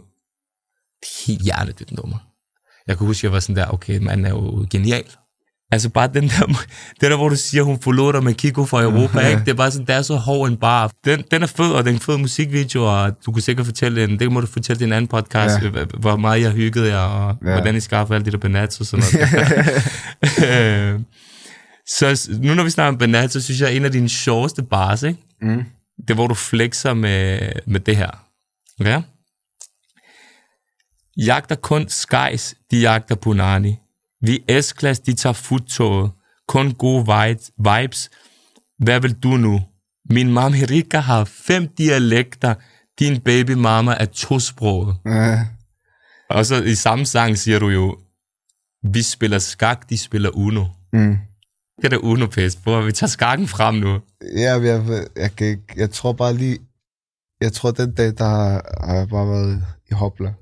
Det helt hjertet, nummer. Jeg kan huske, jeg var sådan der, okay, manden er jo genial. Altså bare den der, den der, hvor du siger, hun forlod dig med Kiko fra Europa, Ja. ikke? Det er bare sådan, det er så hård en bar. Den, den er fed, og den er fed musikvideo, og du kunne sikkert fortælle den, det må du fortælle en anden podcast, Ja. ja. hvor meget jeg hyggede jer, og ja. Ja. hvordan I skaffede alle de der banats og sådan noget. Øh, så nu når vi snakker om banat, så synes jeg, at en af dine sjoveste bars, ikke? Mm. det er, hvor du flexer med, med det her. Okay? Jagter kun skies, de jagter punani. Vi S-klasse, de tager futtoget. Kun gode vi- vibes. Hvad vil du nu? Min mama Rika har fem dialekter. Din baby mama er tosproget. Ja. Og så i samme sang siger du jo, vi spiller skak, de spiller Uno. Mm. Det er der Uno-pæst, hvor vi tager skakken frem nu. Ja, jeg, jeg, ikke, jeg tror bare lige, jeg tror den dag, der har, har jeg bare været i hopla.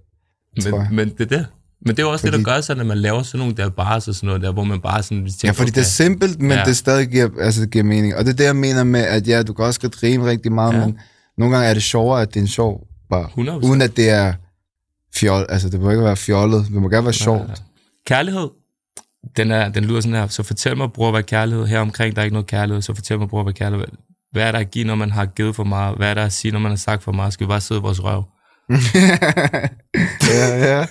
Tror jeg. Men, men det er det. Men det er også fordi... det, der gør sig, når man laver sådan nogle der bars og sådan noget der, hvor man bare sådan... Tænker, Ja, fordi det er simpelt, men Ja. ja. det stadig giver, altså, det giver mening. Og det er det, jeg mener med, at ja, du kan også godt grine rigtig meget, Ja. ja. men nogle gange er det sjovere, at det er en sjov bare. 100%. Uden at det er fjol, altså det må ikke være fjollet, det må gerne være sjovt. Kærlighed, den, er, den lyder sådan her. Så fortæl mig, bror, hvad kærlighed her omkring, der er ikke noget kærlighed. Så fortæl mig, bror, hvad kærlighed Hvad er der at give, når man har givet for meget? Hvad er der at sige, når man har sagt for meget? Skal vi bare sidde i vores røv? Ja, ja.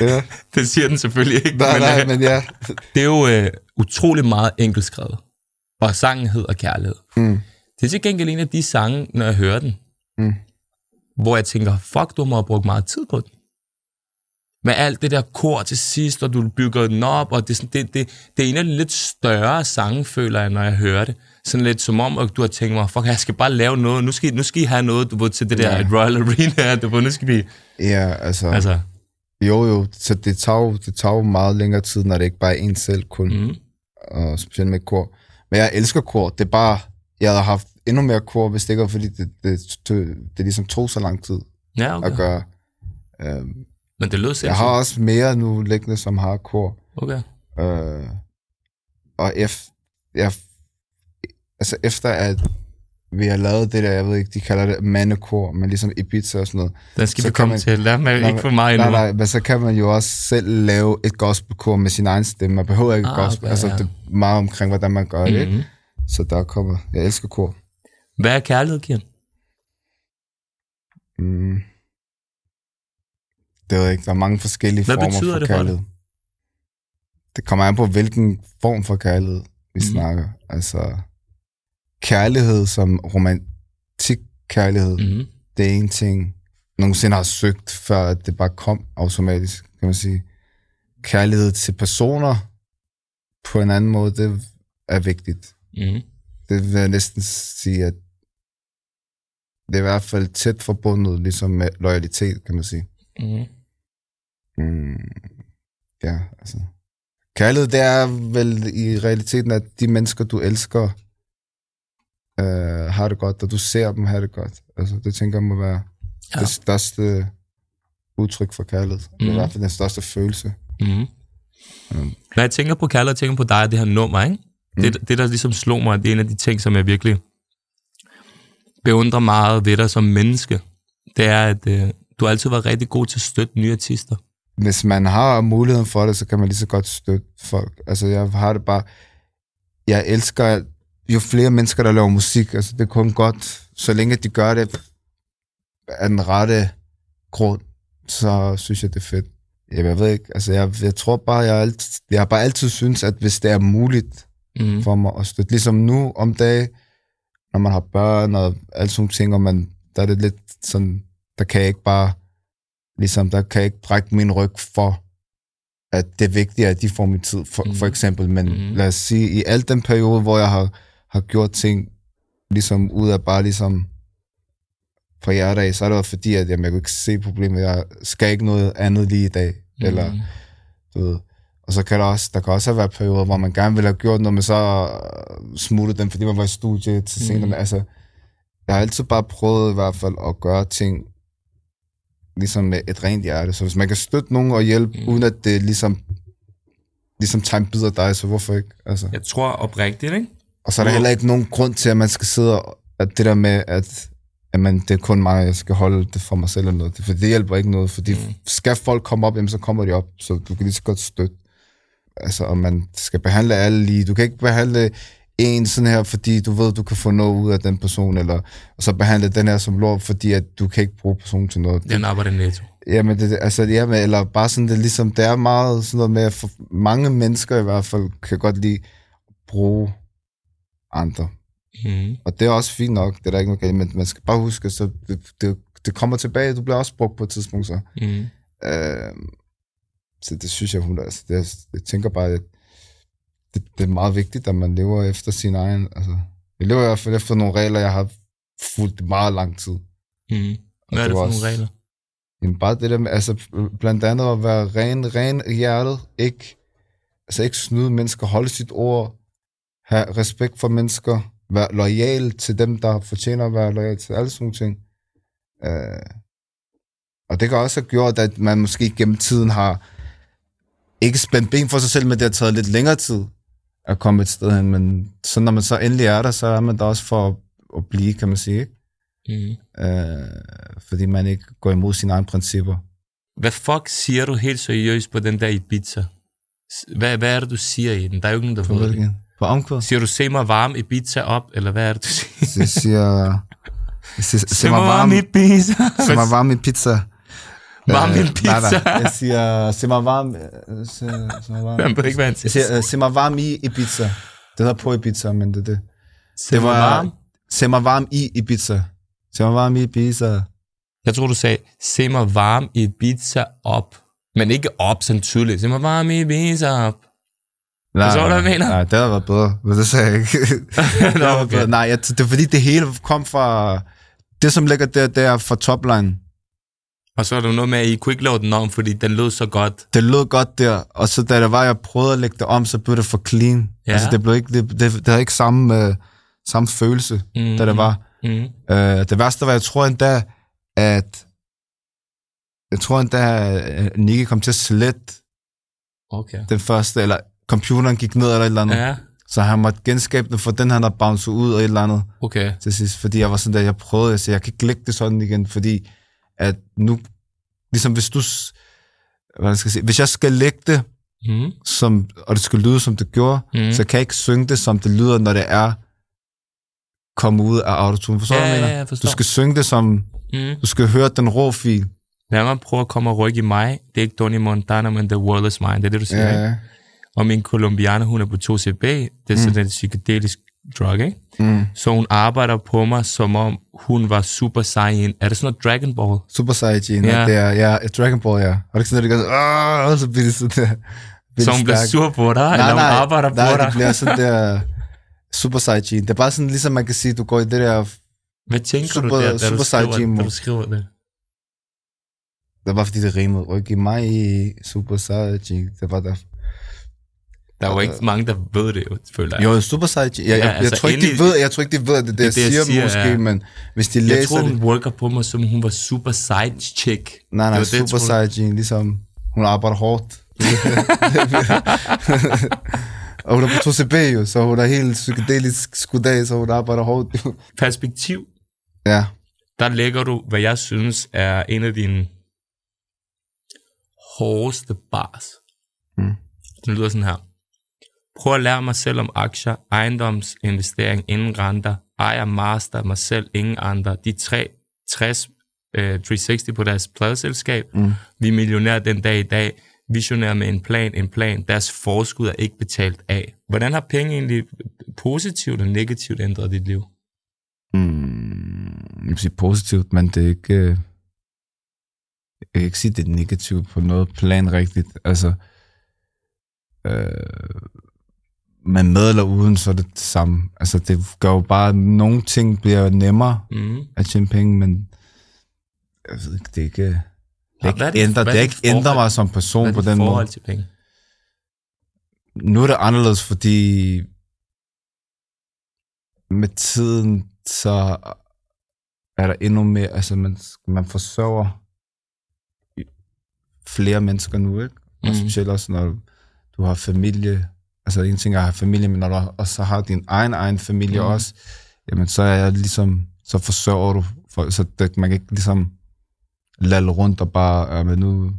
ja. Det siger den selvfølgelig ikke. Nej, men, nej, øh, men ja. Det er jo øh, utrolig meget enkelt skrevet. Og sangen hedder Kærlighed. Mm. Det er til gengæld en af de sange, når jeg hører den, Mm. hvor jeg tænker, fuck, du må have brugt meget tid på den. Med alt det der kor til sidst, og du bygger den op, og det, er det, det, det er en af de lidt større sange, føler jeg, når jeg hører det. Sådan lidt som om, at du har tænkt mig, fuck, jeg skal bare lave noget. Nu skal, nu skal I have noget, du ved, til det der Ja. Royal Arena, du ved, nu skal vi... Ja, altså, altså. Jo jo, så det tager jo, det tager jo meget længere tid, når det ikke bare er en selv kun, mm, og specielt med kor. Men jeg elsker kor, det er bare, jeg havde haft endnu mere kor, hvis det ikke var, fordi det, det, det, det ligesom tog så lang tid ja, okay. at gøre. Um, Men det lød jeg sindssygt. har også mere nu liggende, som har kor. Okay. Uh, og efter, jeg, altså efter at vi har lavet det der, jeg ved ikke, de kalder det mandekor, men ligesom Ibiza og sådan noget. Den skal Så vi komme man- til. Lad mig Nej, ikke for mig endnu. Nej, nej, men så kan man jo også selv lave et gospelkor med sin egen stemme. Man behøver ikke Ah, gospel. okay, altså, ja. det er meget omkring, hvordan man gør det. Mm-hmm. ikke? Så der kommer... Jeg elsker kor. Hvad er kærlighed, Kian? Mm. Det ved jeg ikke. Der er mange forskellige Hvad former for det for kærlighed. Det kommer an på, hvilken form for kærlighed vi mm. snakker. Altså, kærlighed som romantik kærlighed, mm. Det er en ting, nogensinde har søgt, før at det bare kom automatisk, kan man sige. Kærlighed til personer på en anden måde, det er vigtigt. Mm-hmm. Det vil jeg næsten sige, at det er i hvert fald tæt forbundet ligesom med loyalitet, kan man sige. Mm-hmm. Mm, ja, altså. Kærlighed, det er vel i realiteten, at de mennesker, du elsker, øh, har det godt, og du ser dem have det godt. Altså, det tænker jeg må være Ja. det største udtryk for kærlighed. Mm. Det er i Mhm. hvert fald den største følelse. Mm-hmm. Mm. Når jeg tænker på kærlighed, jeg tænker på dig og det her nummer, ikke? Mm. Det, det, der ligesom slog mig, det er en af de ting, som jeg virkelig beundrer meget ved dig som menneske. Det er, at øh, du har altid været rigtig god til at støtte nye artister. Hvis man har muligheden for det, så kan man lige så godt støtte folk. Altså, jeg har det bare... Jeg elsker, jo flere mennesker, der laver musik, altså, det er kun godt, så længe de gør det af den rette grund, så synes jeg, det er fedt. Jamen, jeg ved ikke, altså jeg, jeg tror bare, jeg, alt, jeg har bare altid synes, at hvis det er muligt Mm. for mig at støtte, ligesom nu om dagen, når man har børn og alle sådan nogle ting, og man, der er det lidt sådan, der kan jeg ikke bare, ligesom, der kan jeg ikke brække min ryg for, at det er vigtigt, at de får min tid, for, Mhm. for eksempel. Men Mhm. lad os sige, i al den periode, hvor jeg har, har gjort ting, ligesom ud af bare ligesom hjertet af, så er det jo fordi, at jamen, jeg kunne ikke se problemet. Jeg skal ikke noget andet lige i dag. Mm. Eller, Mm. du ved. Og så kan der også, der kan også have været perioder, hvor man gerne ville have gjort noget, men så øh, smuttede den, fordi man var i studie til senere. Mm. Altså, jeg har altid bare prøvet i hvert fald at gøre ting ligesom med et rent hjerte. Så hvis man kan støtte nogen og hjælpe, mm. uden at det ligesom, ligesom af dig, så hvorfor ikke? Altså. Jeg tror oprigtigt, ikke? Og så er der heller ikke nogen grund til, at man skal sidde og at det der med, at jamen, det er kun mig, jeg skal holde det for mig selv eller noget. For det hjælper ikke noget, fordi mm. skal folk komme op, jamen, så kommer de op, så du kan lige så godt støtte. Altså, og man skal behandle alle lige. Du kan ikke behandle en sådan her, fordi du ved, du kan få noget ud af den person, eller og så behandle den her som lort, fordi at du kan ikke bruge personen til noget. Den arbejder netto. Jamen, det, altså, jamen, eller bare sådan, det ligesom, det er meget sådan noget med, at for mange mennesker i hvert fald kan godt lide at bruge andre. Mm. Og det er også fint nok, det er der ikke noget galt, men man skal bare huske, så det, det, det kommer tilbage, du bliver også brugt på et tidspunkt, så. Mm. Øh, så det synes jeg, hun altså, det, jeg tænker bare, at det, det, er meget vigtigt, at man lever efter sin egen, altså, jeg lever i hvert fald efter nogle regler, jeg har fulgt meget lang tid. Mm. Hvad er det for også- nogle regler? Jamen bare det der med, altså blandt andet at være ren, ren i hjertet, ikke, altså ikke snyde mennesker, holde sit ord, have respekt for mennesker, være lojal til dem, der fortjener at være lojal til alle sådan nogle ting. Øh, og det kan også have gjort, at man måske gennem tiden har ikke spændt ben for sig selv, men det har taget lidt længere tid at komme et sted hen. Men så når man så endelig er der, så er man der også for at, at blive, kan man sige. Ikke? Mm. Øh, fordi man ikke går imod sine egne principper. Hvad fuck siger du helt seriøst på den der Ibiza? S- Hvad, hvad er det, du siger i den? Der er jo ikke nogen, der ved det. På omkvæd? Siger du, se mig varm Ibiza op, eller hvad er det, du siger? Jeg siger... Jeg siger, Se mig varm Ibiza. Se mig varm i pizza. Varm Øh, nej, pizza. nej. Jeg siger, se mig varm... øh, Se, se mig varm. Jeg ved ikke, hvad han Jeg siger. siger, øh, se mig varm i Ibiza. Det hedder på Ibiza, men det er det. Se Det var... varm. Se mig varm i Ibiza. Se mig varm i Ibiza. Jeg tror, du sagde, se mig varm i Ibiza op. Men ikke op sådan tydeligt. Se mig varm i Ibiza op. Nej, du, hvad jeg mener? Nej, det havde været bedre, men det sagde jeg ikke. det Nå, okay. bedre. Nej, jeg, det er fordi, det hele kom fra... Det, som ligger der, det er fra topline. Og så er der noget med, at I kunne ikke lave den om, fordi den lød så godt. det lød godt der, og så da det var, jeg prøvede at lægge det om, så blev det for clean. Ja. Altså, det, blev ikke, det, det, det havde ikke samme, uh, samme følelse, Mm. da det var. Mm. Uh, det værste var, jeg tror endda, at jeg tror endda, at Nicky kom til at slette Okay. den første, eller computeren gik ned eller et eller andet. Ja, Så han måtte genskabe den, for den han har bounced ud og et eller andet okay. til sidst. Fordi jeg var sådan der, jeg prøvede, jeg sagde, jeg kan ikke lægge det sådan igen, fordi at nu, ligesom hvis du, hvad skal jeg sige, hvis jeg skal lægge det, Mm. som, og det skulle lyde, som det gjorde, Mm. mm. så kan jeg ikke synge det, som det lyder, når det er kommet ud af autotune. Forstår du, Ja, jeg ja, mener? jeg forstår. Du skal synge det som, Mm. du skal høre den rå fil. Lad mig prøve at komme og rykke i mig. Det er ikke Tony Montana, men The World is Mine. Det er det, du siger, ikke? Ja. Og min kolumbianer, hun er på 2CB. Det er sådan en psykedelisk drug, ikke? Mm. Så hun arbejder på mig, som om hun var super saiyan. Er det sådan noget Dragon Ball? Super Saiyan, Ja. det er, ja, Dragon Ball, ja. Og det er sådan, at det gør, åh, så bliver det sådan der. Så hun bliver sur på dig, eller hun arbejder på nej, dig? det bliver sådan der Super Saiyan. Det er bare sådan, ligesom man kan sige, du går i det der, Hvad tænker Super- du der, da Super du, skriver, da du skriver det? det bare fordi, det rimede. Ryk i mig Super Saiyan. Det var der. Der er jo ikke mange, der ved det, føler jeg. Jo, Super Saiyan. Jeg, jeg, Ja, jeg, altså, tror ikke, de ved, jeg tror ikke, de ved, at det det, jeg det, jeg siger, siger, måske, ja. men hvis de jeg læser tror, det... hun worker på mig, som hun var super side chick. Nej, nej, det det, Super tror du? Saiyan, ligesom, hun arbejder hårdt. Og hun er på 2CB jo, så hun er helt psykedelisk skudt af, så hun arbejder hårdt. Perspektiv, ja. der lægger du, hvad jeg synes er en af dine hårdeste bars. Mm. Den lyder sådan her. Prøv at lære mig selv om aktier, ejendomsinvestering, ingen renter, ejer master, mig selv, ingen andre. De tre 60 øh, 360 på deres pladeselskab. Mm. Vi er millionærer den dag i dag. Visionærer med en plan, en plan. Deres forskud er ikke betalt af. Hvordan har penge egentlig positivt og negativt ændret dit liv? Mm, jeg vil sige positivt, men det er ikke... øh, Jeg kan ikke sige, det er negativt på noget plan rigtigt. Altså, øh, men med eller uden, så er det det samme. Altså, det gør jo bare, at nogle ting bliver nemmere Mm. at tjene penge, men jeg ved ikke, det er ikke... Det ikke det er er dit ikke forhold- mig som person på den måde. til penge? Nu er det anderledes, fordi med tiden, så er der endnu mere, altså man, man forsørger flere mennesker nu, ikke? Og Mhm. specielt også, når du har familie, altså en ting er at have familie, men når du også har din egen egen familie Mhm. også, jamen så er jeg ligesom, så forsørger du, for, så det, man kan ikke ligesom lalle rundt og bare, ja, men nu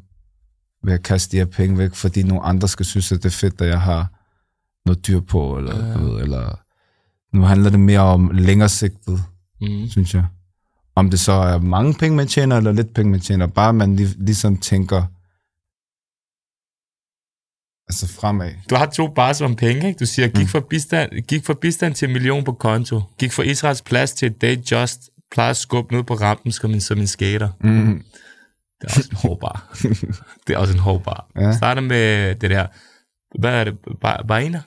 vil jeg kaste de her penge væk, fordi nogle andre skal synes, at det er fedt, at jeg har noget dyr på, eller, ja. ved, eller nu handler det mere om længere sigtet, Mm. synes jeg. Om det så er mange penge, man tjener, eller lidt penge, man tjener, bare man lig, ligesom tænker, altså fremad. Du har to bars om penge, ikke? Du siger, gik fra bistand, gik fra bistand til en million på konto. Gik fra Israels plads til et day just. Plejer at skubbe ned på rampen som en, som en skater. Mm. Det er også en hård bar. det er også en hård bar. Ja. Starter med det der, hvad er det? Ba-? Baina?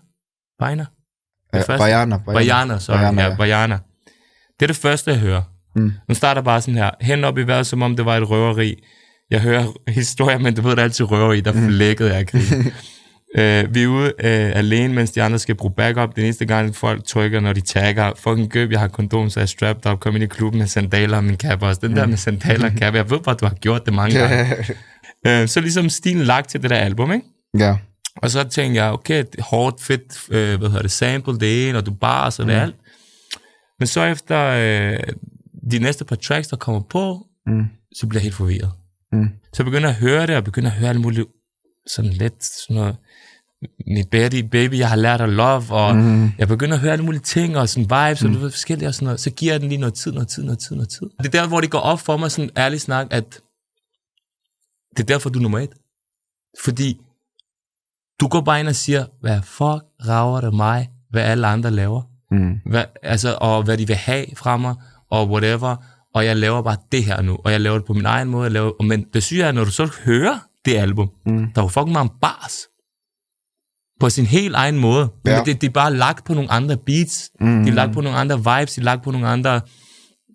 Ja, første? Bajana, Bajana, sorry. Bajana, ja, ja. Bajana. Det er det første, jeg hører. Mm. Nu starter bare sådan her. Hen op i vejret, som om det var et røveri. Jeg hører historier, men du ved, det er altid røveri, der Mm. flækkede jeg krig. Uh, vi er ude uh, alene, mens de andre skal bruge backup. Den eneste gang, folk trykker, når de tagger. Fucking gøb, jeg har kondom, så jeg er strapped up. Kom ind i klubben med sandaler og min cap også. Den der med sandaler og cap, jeg ved bare, du har gjort det mange gange. Uh, så ligesom stilen lagt til det der album, ikke? ja. Og så tænkte jeg, okay, det er hårdt, fedt, øh, hvad hedder det, sample det ene, og du bare, så det er alt. Men så efter øh, de næste par tracks, der kommer på, Mm. så bliver jeg helt forvirret. Mm. Så jeg begynder at høre det, og begynder at høre alt muligt, sådan lidt, sådan noget, mit baby, baby, jeg har lært at love, og Mm. jeg begynder at høre alle mulige ting, og sådan vibes, og du ved, forskellige og sådan noget. Så giver jeg den lige noget tid, noget tid, noget tid, noget tid. Det er der, hvor det går op for mig, sådan ærligt snak, at det er derfor, du er nummer et. Fordi du går bare ind og siger, hvad fuck rager det mig, hvad alle andre laver. Mm. Hvad, altså, og hvad de vil have fra mig, og whatever. Og jeg laver bare det her nu, og jeg laver det på min egen måde. Jeg laver, men det syge er, når du så hører det album, Mm. der er jo fucking mange bars. På sin helt egen måde. Ja. Men det, det er bare lagt på nogle andre beats. Mm. De er lagt på nogle andre vibes. De er lagt på nogle andre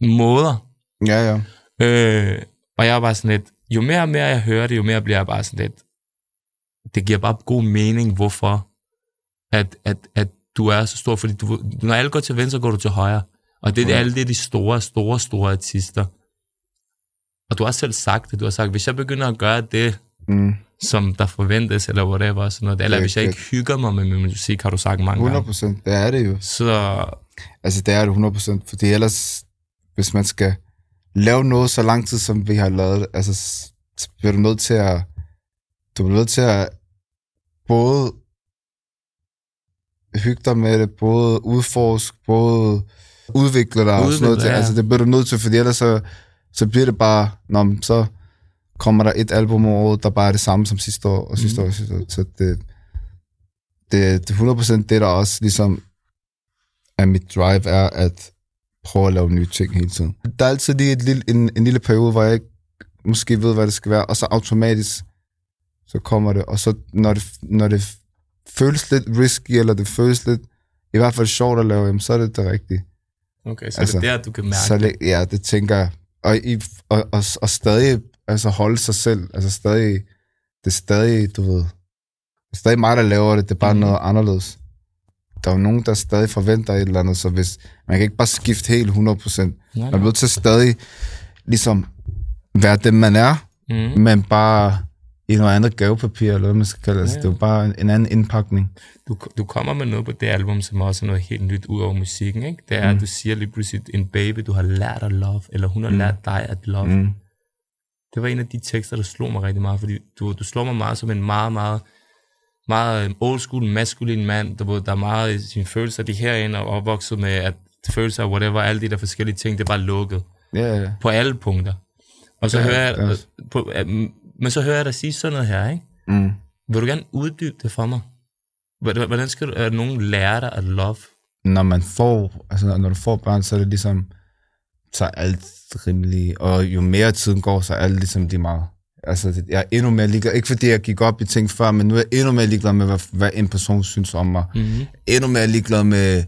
måder. Ja, ja. Øh, og jeg er bare sådan lidt, jo mere og mere jeg hører det, jo mere bliver jeg bare sådan lidt, det giver bare god mening, hvorfor at, at, at du er så stor, fordi du, når alle går til venstre, går du til højre. Og det er alle det er de store, store, store artister. Og du har selv sagt det, du har sagt, hvis jeg begynder at gøre det, Mm. som der forventes, eller whatever, sådan noget, eller Ja, hvis jeg ikke hygger mig med min musik, har du sagt mange 100 gange. procent, det er det jo. Så Altså, det er det 100 procent, fordi ellers, hvis man skal lave noget så lang tid, som vi har lavet altså, så bliver du nødt til at, du bliver nødt til at både hygge dig med det, både udforske, både udvikle dig og sådan noget. Udvikle, ja. Altså, det bliver du nødt til, fordi ellers så, så bliver det bare, man, så kommer der et album om året, der bare er det samme som sidste år, og sidste Mhm. år, og sidste år. Så det, det, det er 100% det, der også ligesom er mit drive, er at prøve at lave nye ting hele tiden. Der er altid lige et lille, en, en lille periode, hvor jeg ikke måske ved, hvad det skal være, og så automatisk, så kommer det, og så når det, når det føles lidt risky, eller det føles lidt, i hvert fald sjovt at lave, jamen, så er det det rigtige. okay, så Altså, det er der, du kan mærke Så det, ja, det tænker jeg. Og, i, og, og, og stadig altså holde sig selv. Altså stadig, det er stadig, du ved, det er stadig mig, der laver det. Det er bare mm. noget anderledes. Der er jo nogen, der stadig forventer et eller andet, så hvis, man kan ikke bare skifte helt 100%. Nej, Man er nødt til stadig ligesom være dem, man er, Mm. men bare i noget andet gavepapir, eller hvad man skal kalde det. Altså, Ja. det er jo bare en, en anden indpakning. Du, du kommer med noget på det album, som også er noget helt nyt ud over musikken, ikke? Det er, mm. at du siger lige pludselig, en baby, du har lært at love, eller hun har mm. lært dig at love. Mm. Det var en af de tekster, der slog mig rigtig meget, fordi du, du slår mig meget som en meget, meget, meget øh, old school, maskulin mand, der, der er meget i sine følelser. De er herinde og opvokset med, at følelser, whatever, alle de der forskellige ting, det er bare lukket. Ja, ja. På alle punkter. Og så Ja, hører jeg, ja. på, øh, men så hører jeg dig sige sådan noget her, ikke? Mm. Vil du gerne uddybe det for mig? Hvordan hvordan skal du, at nogen lære dig at love? Når man får, altså når du får børn, så er det ligesom, så er alt rimelig, og jo mere tiden går, så er alt ligesom lige meget. Altså, jeg er endnu mere ligeglad, ikke fordi jeg gik op i ting før, men nu er jeg endnu mere ligeglad med, hvad, hvad en person synes om mig. Mm-hmm. Endnu mere ligeglad med,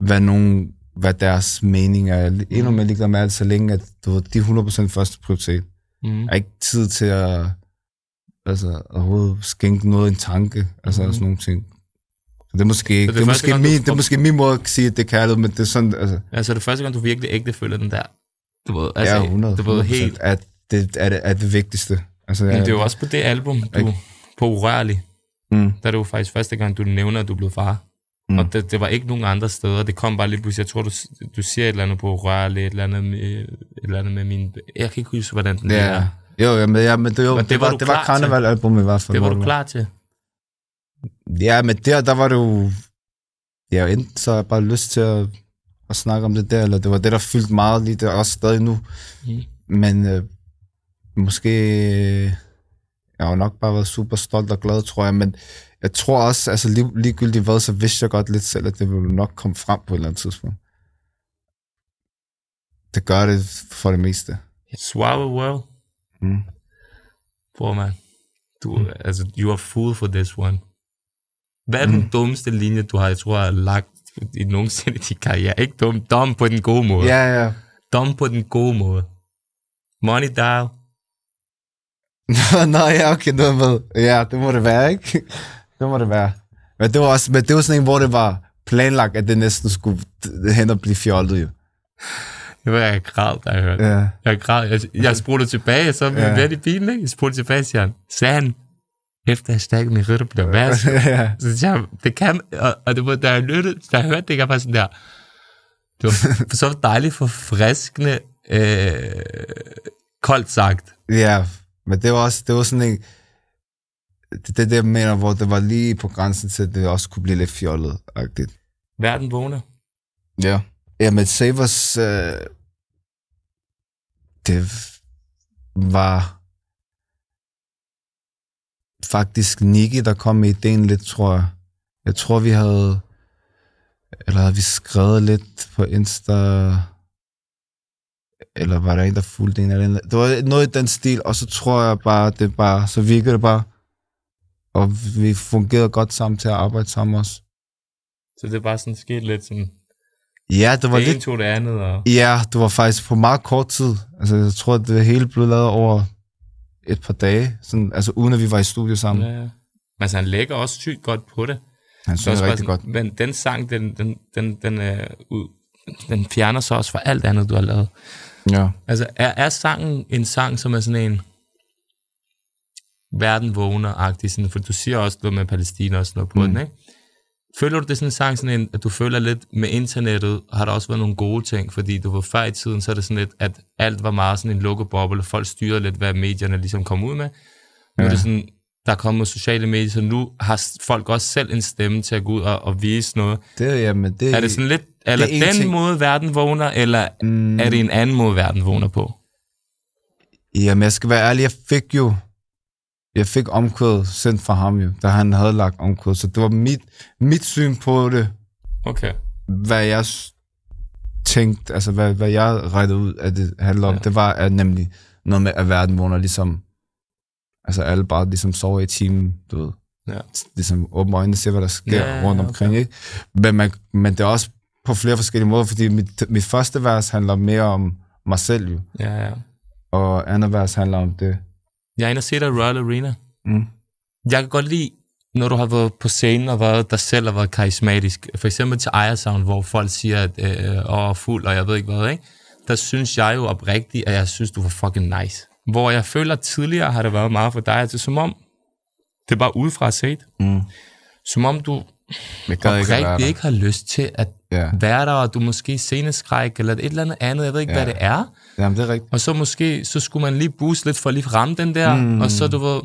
hvad nogen, hvad deres mening er. Endnu mere ligeglad med alt, så længe, at du ved, de er 100% første prioritet. Mm-hmm. Jeg har ikke tid til at altså, overhovedet skænke noget en tanke, altså Mhm. mm. sådan nogle ting. Det er måske, det det er er første måske, gang, du min, det får- er måske min måde at sige, at det er kærlighed, men det er sådan, altså, Altså, det er første gang, du virkelig ægte føler den der. Du ved, altså, ja, 100, du ved 100% helt. at det er det, er det vigtigste. Altså, Men det er jo også på det album, du Ikke? på Urørlig, mm, der er det jo faktisk første gang, du nævner, at du blev far. Mm. Og det, det, var ikke nogen andre steder. Det kom bare lige pludselig. Jeg tror, du, du siger et eller andet på Urørlig, et eller andet med, et eller andet med min... Jeg kan ikke huske, hvordan den ja, er. jo, ja, men, ja, men det, jo, Men det, det det var var, du det var karnevalalbum i hvert fald. Det var du klar til. Ja, men der, der var det jo... Ja, enten så jeg bare lyst til at, at snakke om det der, eller det var det, der fyldte meget lige der, også stadig nu. Mm. Men øh, måske... Jeg har nok bare været super stolt og glad, tror jeg, men jeg tror også, altså lig, ligegyldigt hvad, så vidste jeg godt lidt selv, at det ville nok komme frem på et eller andet tidspunkt. Det gør det for det meste. Swallow World. Mm. Bror, man. Du, mm. altså, you are fool for this one. Hvad er mm. den dummeste linje, du har, jeg tror, har lagt i nogensinde i din karriere? Ikke dum, dum på den gode måde. Ja, ja. Dum på den gode måde. Money dial. Nå, Nå, ja, okay, var med. Ja, det må det være, ikke? Det må det være. Men det var også, men det var sådan en, hvor det var planlagt, at det næsten skulle hen og blive fjollet, jo. Det var jeg græd, da jeg hørte. Ja. Jeg græd. Jeg, jeg spurgte tilbage, så vi Ja. ja. i bilen, ikke? Jeg spurgte tilbage, siger han, sagde han, min rytter blev værst. ja. Så siger jeg, det kan, og, og det var, da da jeg hørte det, jeg var sådan der, det var for så dejligt forfriskende, øh, koldt sagt. ja, men det var også, det var sådan en, det, det, det jeg mener, hvor det var lige på grænsen til, at det også kunne blive lidt fjollet -agtigt. Verden vågner. Ja. Ja, men Savers, øh, det var faktisk Nicky, der kom med ideen lidt, tror jeg. Jeg tror, vi havde, eller havde vi skrevet lidt på Insta, eller var der en, der fulgte en eller anden. Det var noget i den stil, og så tror jeg bare, det bare, så virkede det bare. Og vi fungerede godt sammen til at arbejde sammen også. Så det er bare sådan sket lidt sådan, Ja, det var det lidt ene tog det andet, og Ja, det var faktisk på meget kort tid. Altså, jeg tror, at det hele blev lavet over et par dage, sådan, altså uden at vi var i studio sammen. Ja. ja, altså, han lægger også sygt godt på det. Han det bare rigtig godt. Men den sang, den, den, den, den, øh, ud, den fjerner sig også fra alt andet, du har lavet. Ja. Altså, er, er sangen en sang, som er sådan en verden vågner-agtig, sådan, for du siger også noget med Palæstina og sådan noget på mm. den, ikke? Føler du det sådan en sang, sådan en, at du føler lidt med internettet, har der også været nogle gode ting, fordi du var før i tiden, så er det sådan lidt, at alt var meget sådan en lukket boble, og folk styrede lidt, hvad medierne ligesom kom ud med. Nu ja. er det sådan, der er kommet sociale medier, så nu har folk også selv en stemme til at gå ud og, og vise noget. Det, jamen, det, Er det sådan lidt, eller en den ting. måde, verden vågner, eller mm. er det en anden måde, verden vågner på? Jamen, jeg skal være ærlig, jeg fik jo, jeg fik omkvædet sendt fra ham jo, da han havde lagt omkvædet, så det var mit, mit syn på det, Okay. hvad jeg tænkte, altså hvad, hvad jeg rettede ud, at det handler om, Ja. det var at nemlig noget med, at verden vågner ligesom, altså alle bare ligesom sover i timen, du ved, Ja. ligesom åbne øjnene og se, hvad der sker Ja, rundt omkring, ikke? Men, man, men det er også på flere forskellige måder, fordi mit, mit første vers handler mere om mig selv jo, Ja, ja. og andet vers handler om det. Jeg er inde og se dig i Royal Arena. Mm. Jeg kan godt lide, når du har været på scenen og været dig selv og været karismatisk. For eksempel til Ejersound, hvor folk siger, at øh, åh, fuld, og jeg ved ikke hvad, ikke? Der synes jeg jo oprigtigt, at jeg synes, du var fucking nice. Hvor jeg føler, at tidligere har det været meget for dig, altså som om, det er bare udefra set, Mm. som om du Jeg gad ikke at ikke har lyst til at Ja. være der, og du måske sceneskræk, eller et eller andet andet, jeg ved ikke, Ja. hvad det er. Jamen, det er rigtigt. Og så måske, så skulle man lige booste lidt for at lige ramme den der, Mm. og så du ved,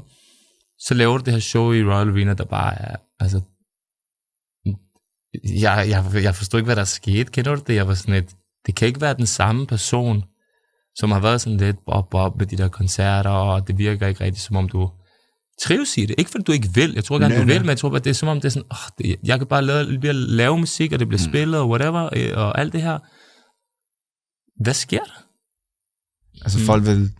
så laver du det her show i Royal Arena, der bare er, altså, jeg, jeg, jeg forstod ikke, hvad der skete. Kender du det? Jeg var sådan lidt, det kan ikke være den samme person, som har været sådan lidt bob op med de der koncerter, og det virker ikke rigtigt, som om du trives i det. Ikke fordi du ikke vil, jeg tror gerne, du vil, men jeg tror bare, det er som om, det er sådan, oh, det, jeg kan bare lave, lave, lave musik, og det bliver mm. spillet, og whatever, øh, og alt det her. Hvad sker der? Altså, Mm. folk vil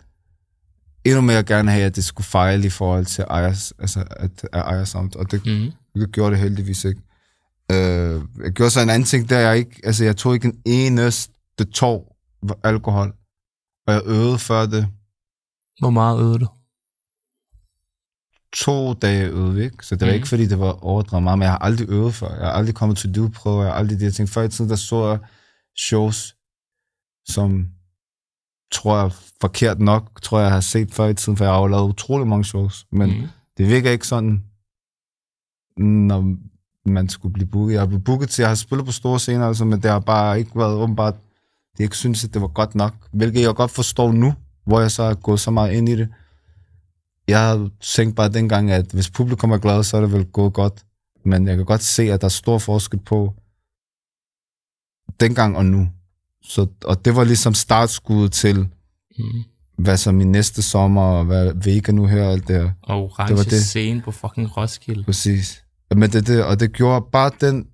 endnu mere gerne have, at det skulle fejle i forhold til Ejers, altså, at, at Ejers Sound, og det, Mm. det gjorde det heldigvis ikke. Øh, jeg gjorde så en anden ting, der jeg ikke, altså, jeg tog ikke en eneste tår alkohol, og jeg øvede før det. Hvor meget øvede du? To dage vi, ikke? Så det var Mhm. ikke, fordi det var overdrevet meget, men jeg har aldrig øvet før. Jeg har aldrig kommet til dybprøver, jeg har aldrig de her ting. Før i tiden, der så jeg shows, som tror jeg forkert nok, tror jeg, jeg har set før i tiden, for jeg har jo lavet utrolig mange shows, men mm. Mm. det virker ikke sådan, når man skulle blive booket. Jeg har blevet booket til, jeg har spillet på store scener, altså, men det har bare ikke været åbenbart, de ikke synes, at det var godt nok, hvilket jeg godt forstår nu, hvor jeg så er gået så meget ind i det jeg havde tænkt bare dengang, at hvis publikum er glad, så er det vel gået godt. Men jeg kan godt se, at der er stor forskel på dengang og nu. Så, og det var ligesom startskuddet til, Mm. hvad så min næste sommer, og hvad Vega nu her, og alt det her. Og orange Det var det. scene på fucking Roskilde. Præcis. Men det, det, og det gjorde bare den,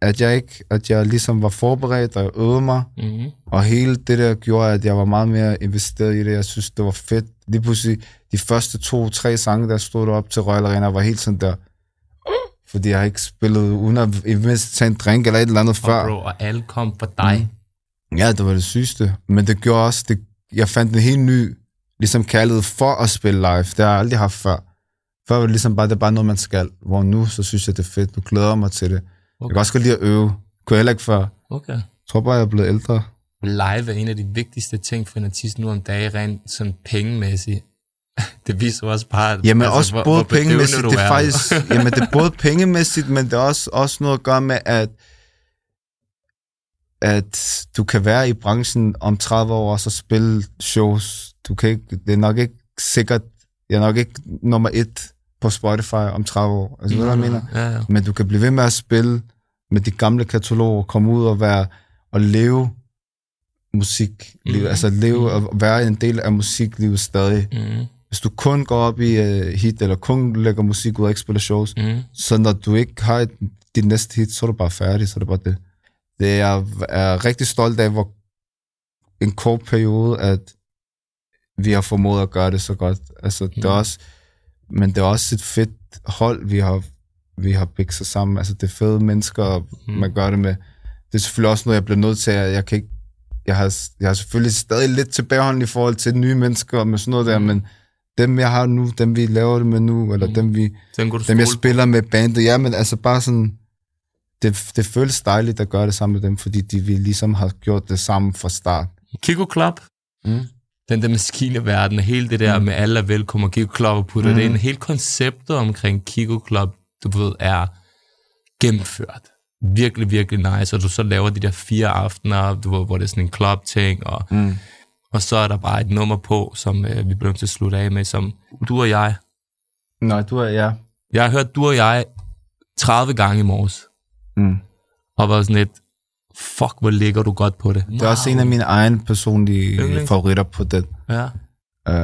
at jeg ikke, at jeg ligesom var forberedt, og øvede mig, Mm. Og hele det der gjorde, at jeg var meget mere investeret i det. Jeg synes, det var fedt. Lige pludselig, de første to-tre sange, der stod op til Royal Arena, var helt sådan der. Fordi jeg har ikke spillet uden at mindste tage en drink eller et eller andet Og, før. bro, og alle kom for dig. Mm. Ja, det var det sygeste. Men det gjorde også, det, jeg fandt en helt ny ligesom kærlighed for at spille live. Det har jeg aldrig haft før. Før var det ligesom bare, det er bare noget, man skal. Hvor nu, så synes jeg, det er fedt. Nu glæder jeg mig til det. Jeg kan også godt lide at øve. Kunne jeg heller ikke før. Jeg Okay. tror bare, jeg er blevet ældre. Live er en af de vigtigste ting for en artist nu om dagen, rent sådan pengemæssigt. Det viser også bare, at- Jamen altså, også hvor, både hvor pengemæssigt, det er er. faktisk, jamen det er både pengemæssigt, men det er også, også noget at gøre med, at at du kan være i branchen om 30 år og så spille shows. Du kan ikke, det er nok ikke sikkert, jeg er nok ikke nummer et på Spotify om 30 år. Altså, ved du, hvad jeg mener? Ja, ja. Men du kan blive ved med at spille med de gamle kataloger, komme ud og være og leve musik, mm. altså leve og være en del af musiklivet stadig. Mm, Hvis du kun går op i uh, hit, eller kun lægger musik ud og ikke spiller shows, mm, så når du ikke har et, dit næste hit, så er du bare færdig, så er det bare det. Det er, jeg er rigtig stolt af, hvor en kort periode, at vi har formået at gøre det så godt. Altså, det er Mm. også, men det er også et fedt hold, vi har, vi har bygget sig sammen. Altså, det er fede mennesker, og Mm. man gør det med. Det er selvfølgelig også noget, jeg bliver nødt til, at jeg kan ikke, jeg har, jeg har selvfølgelig stadig lidt tilbageholden i forhold til nye mennesker med sådan noget der, men dem, jeg har nu, dem vi laver det med nu, eller Mm. dem, vi, du dem jeg spiller med bandet, ja, men altså bare sådan, det, det føles dejligt at gøre det sammen med dem, fordi de, vi ligesom har gjort det sammen fra start. Kiko Club. Mm. Den der maskineverden, hele det der Mm. med alle er velkommen, Kiko Club og putter Mm. det ind. Hele konceptet omkring Kiko Club, du ved, er gennemført. Virkelig, virkelig nice. Og du så laver de der fire aftener, du ved, hvor det er sådan en club-ting, og, Mm. og så er der bare et nummer på, som øh, vi bliver nødt til at slutte af med, som du og jeg. Nej, du er, ja. Jeg har hørt du og jeg 30 gange i morges, Mm. og var sådan lidt, fuck, hvor ligger du godt på det. Det er også en af mine egne personlige Yndlings. favoritter på den. Ja, Uh,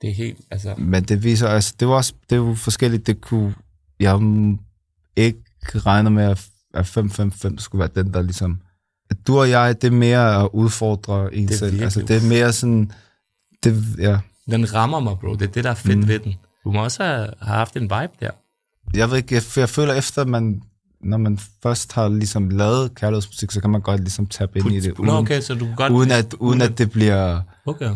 det er helt, altså... men det viser, altså, det var også, det jo forskelligt, det kunne, jeg ikke regner med, at at 555 skulle være den, der ligesom, at du og jeg, det er mere at udfordre en Det selv. virkelig Altså, det er mere sådan, det, ja, Den rammer mig, bro. Det er det, der er fedt Mm. ved den. Du må også have, have haft en vibe der. jeg ved ikke, jeg, jeg føler efter, man, når man først har ligesom lavet kærlighedsmusik, så kan man godt ligesom tabe ind i det, uden, Nå, okay, så du godt... uden, at, uden at det bliver, Okay.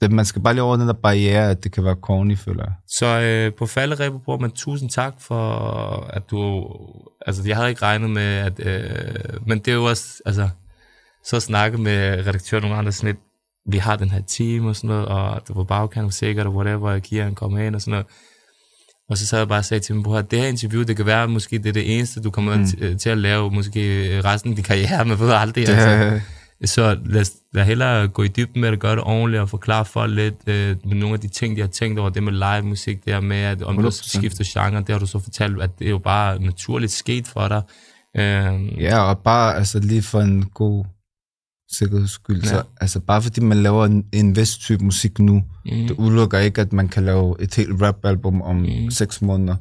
det, man skal bare lige over den der barriere, at det kan være corny, føler jeg. Så øh, på falderæbet, bror, men tusind tak for, at du... Altså, jeg havde ikke regnet med, at... Øh, men det er jo også... Altså, så snakke med redaktøren nogle andre sådan lidt... vi har den her team og sådan noget, og det var bagkant sikkert, og whatever, og Kian kom ind og sådan noget. Og så sad jeg bare og sagde til dem, at det her interview, det kan være, måske det er det eneste, du kommer mm. til, til at lave, måske resten af din karriere, men ved aldrig. Det, altså. Så lad, lad hellere gå i dybden med at gøre det ordentligt og forklare folk lidt øh, med nogle af de ting, de har tænkt over, det med live musik, det her med, at om 100%. du skifter genre, det har du så fortalt, at det er jo bare naturligt sket for dig. Øh, ja, og bare altså, lige for en god sikkerheds skyld. Ja. Så, altså bare fordi man laver en, en vis type musik nu, mm. det udelukker ikke, at man kan lave et helt rap-album om mm. seks måneder,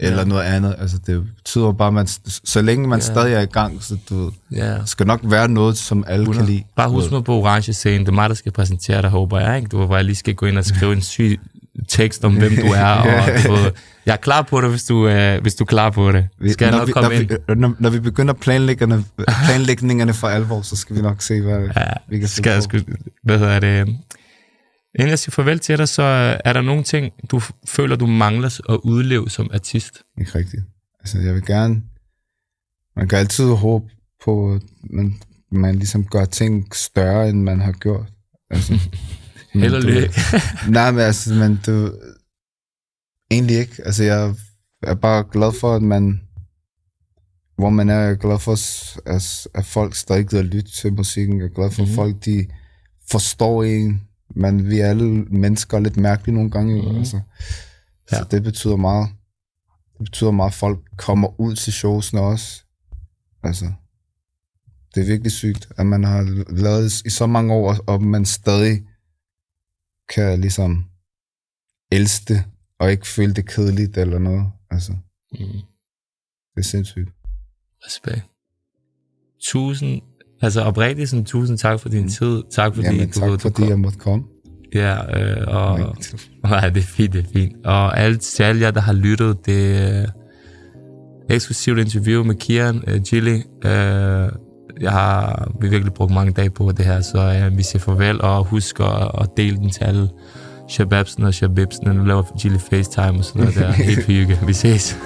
eller ja. noget andet. Altså det betyder bare, at man, så længe man ja. stadig er i gang, så du ja. skal nok være noget, som alle 100. kan lide. Bare husk mig på orange scene, det er mig, der skal præsentere dig, håber jeg, ikke? Du, hvor jeg lige skal gå ind og skrive en syg tekst om, hvem du er, og du, jeg er klar på det, hvis du, øh, hvis du er klar på det. Skal når, jeg nok vi, komme når, ind? Vi, når, når vi begynder planlæggerne, planlægningerne for alvor, så skal vi nok se, hvad ja, vi kan skal jeg, sku, Hvad hedder det? Inden jeg siger farvel til dig, så er der nogle ting, du føler, du mangler at udleve som artist? Ikke rigtigt. Altså, jeg vil gerne... Man kan altid håbe på, at man, man ligesom gør ting større, end man har gjort. Altså, Held og lykke. nej, men altså, men du, egentlig ikke. Altså, jeg er bare glad for, at man, hvor man er, jeg er glad for, at, at folk stadig gider lytte til musikken. Jeg er glad for, mm. at mhm. folk, de forstår en. Men vi er alle mennesker lidt mærkelige nogle gange. Mm. Altså. Ja. Så det betyder meget. Det betyder meget, at folk kommer ud til showsene også. Altså, det er virkelig sygt, at man har lavet i så mange år, og man stadig kan ligesom elske det, og ikke føle det kedeligt eller noget. Altså, mm. Det er sindssygt. Respekt. Tusind, altså oprigtigt sådan, tusind tak for din mm. tid. Tak fordi Jamen, tak du, fordi kom. jeg måtte komme. Ja, øh, og, ja, det er fint, det er fint. Og alle til alle jer, der har lyttet, det er eksklusivt interview med Kian uh, Gilly. Uh, jeg har vi virkelig brugt mange dage på det her, så uh, vi siger farvel, og husk at, at dele den til alle shababsen og shabibsen, og laver Gilly FaceTime og sådan noget der. Helt hygge. Vi ses.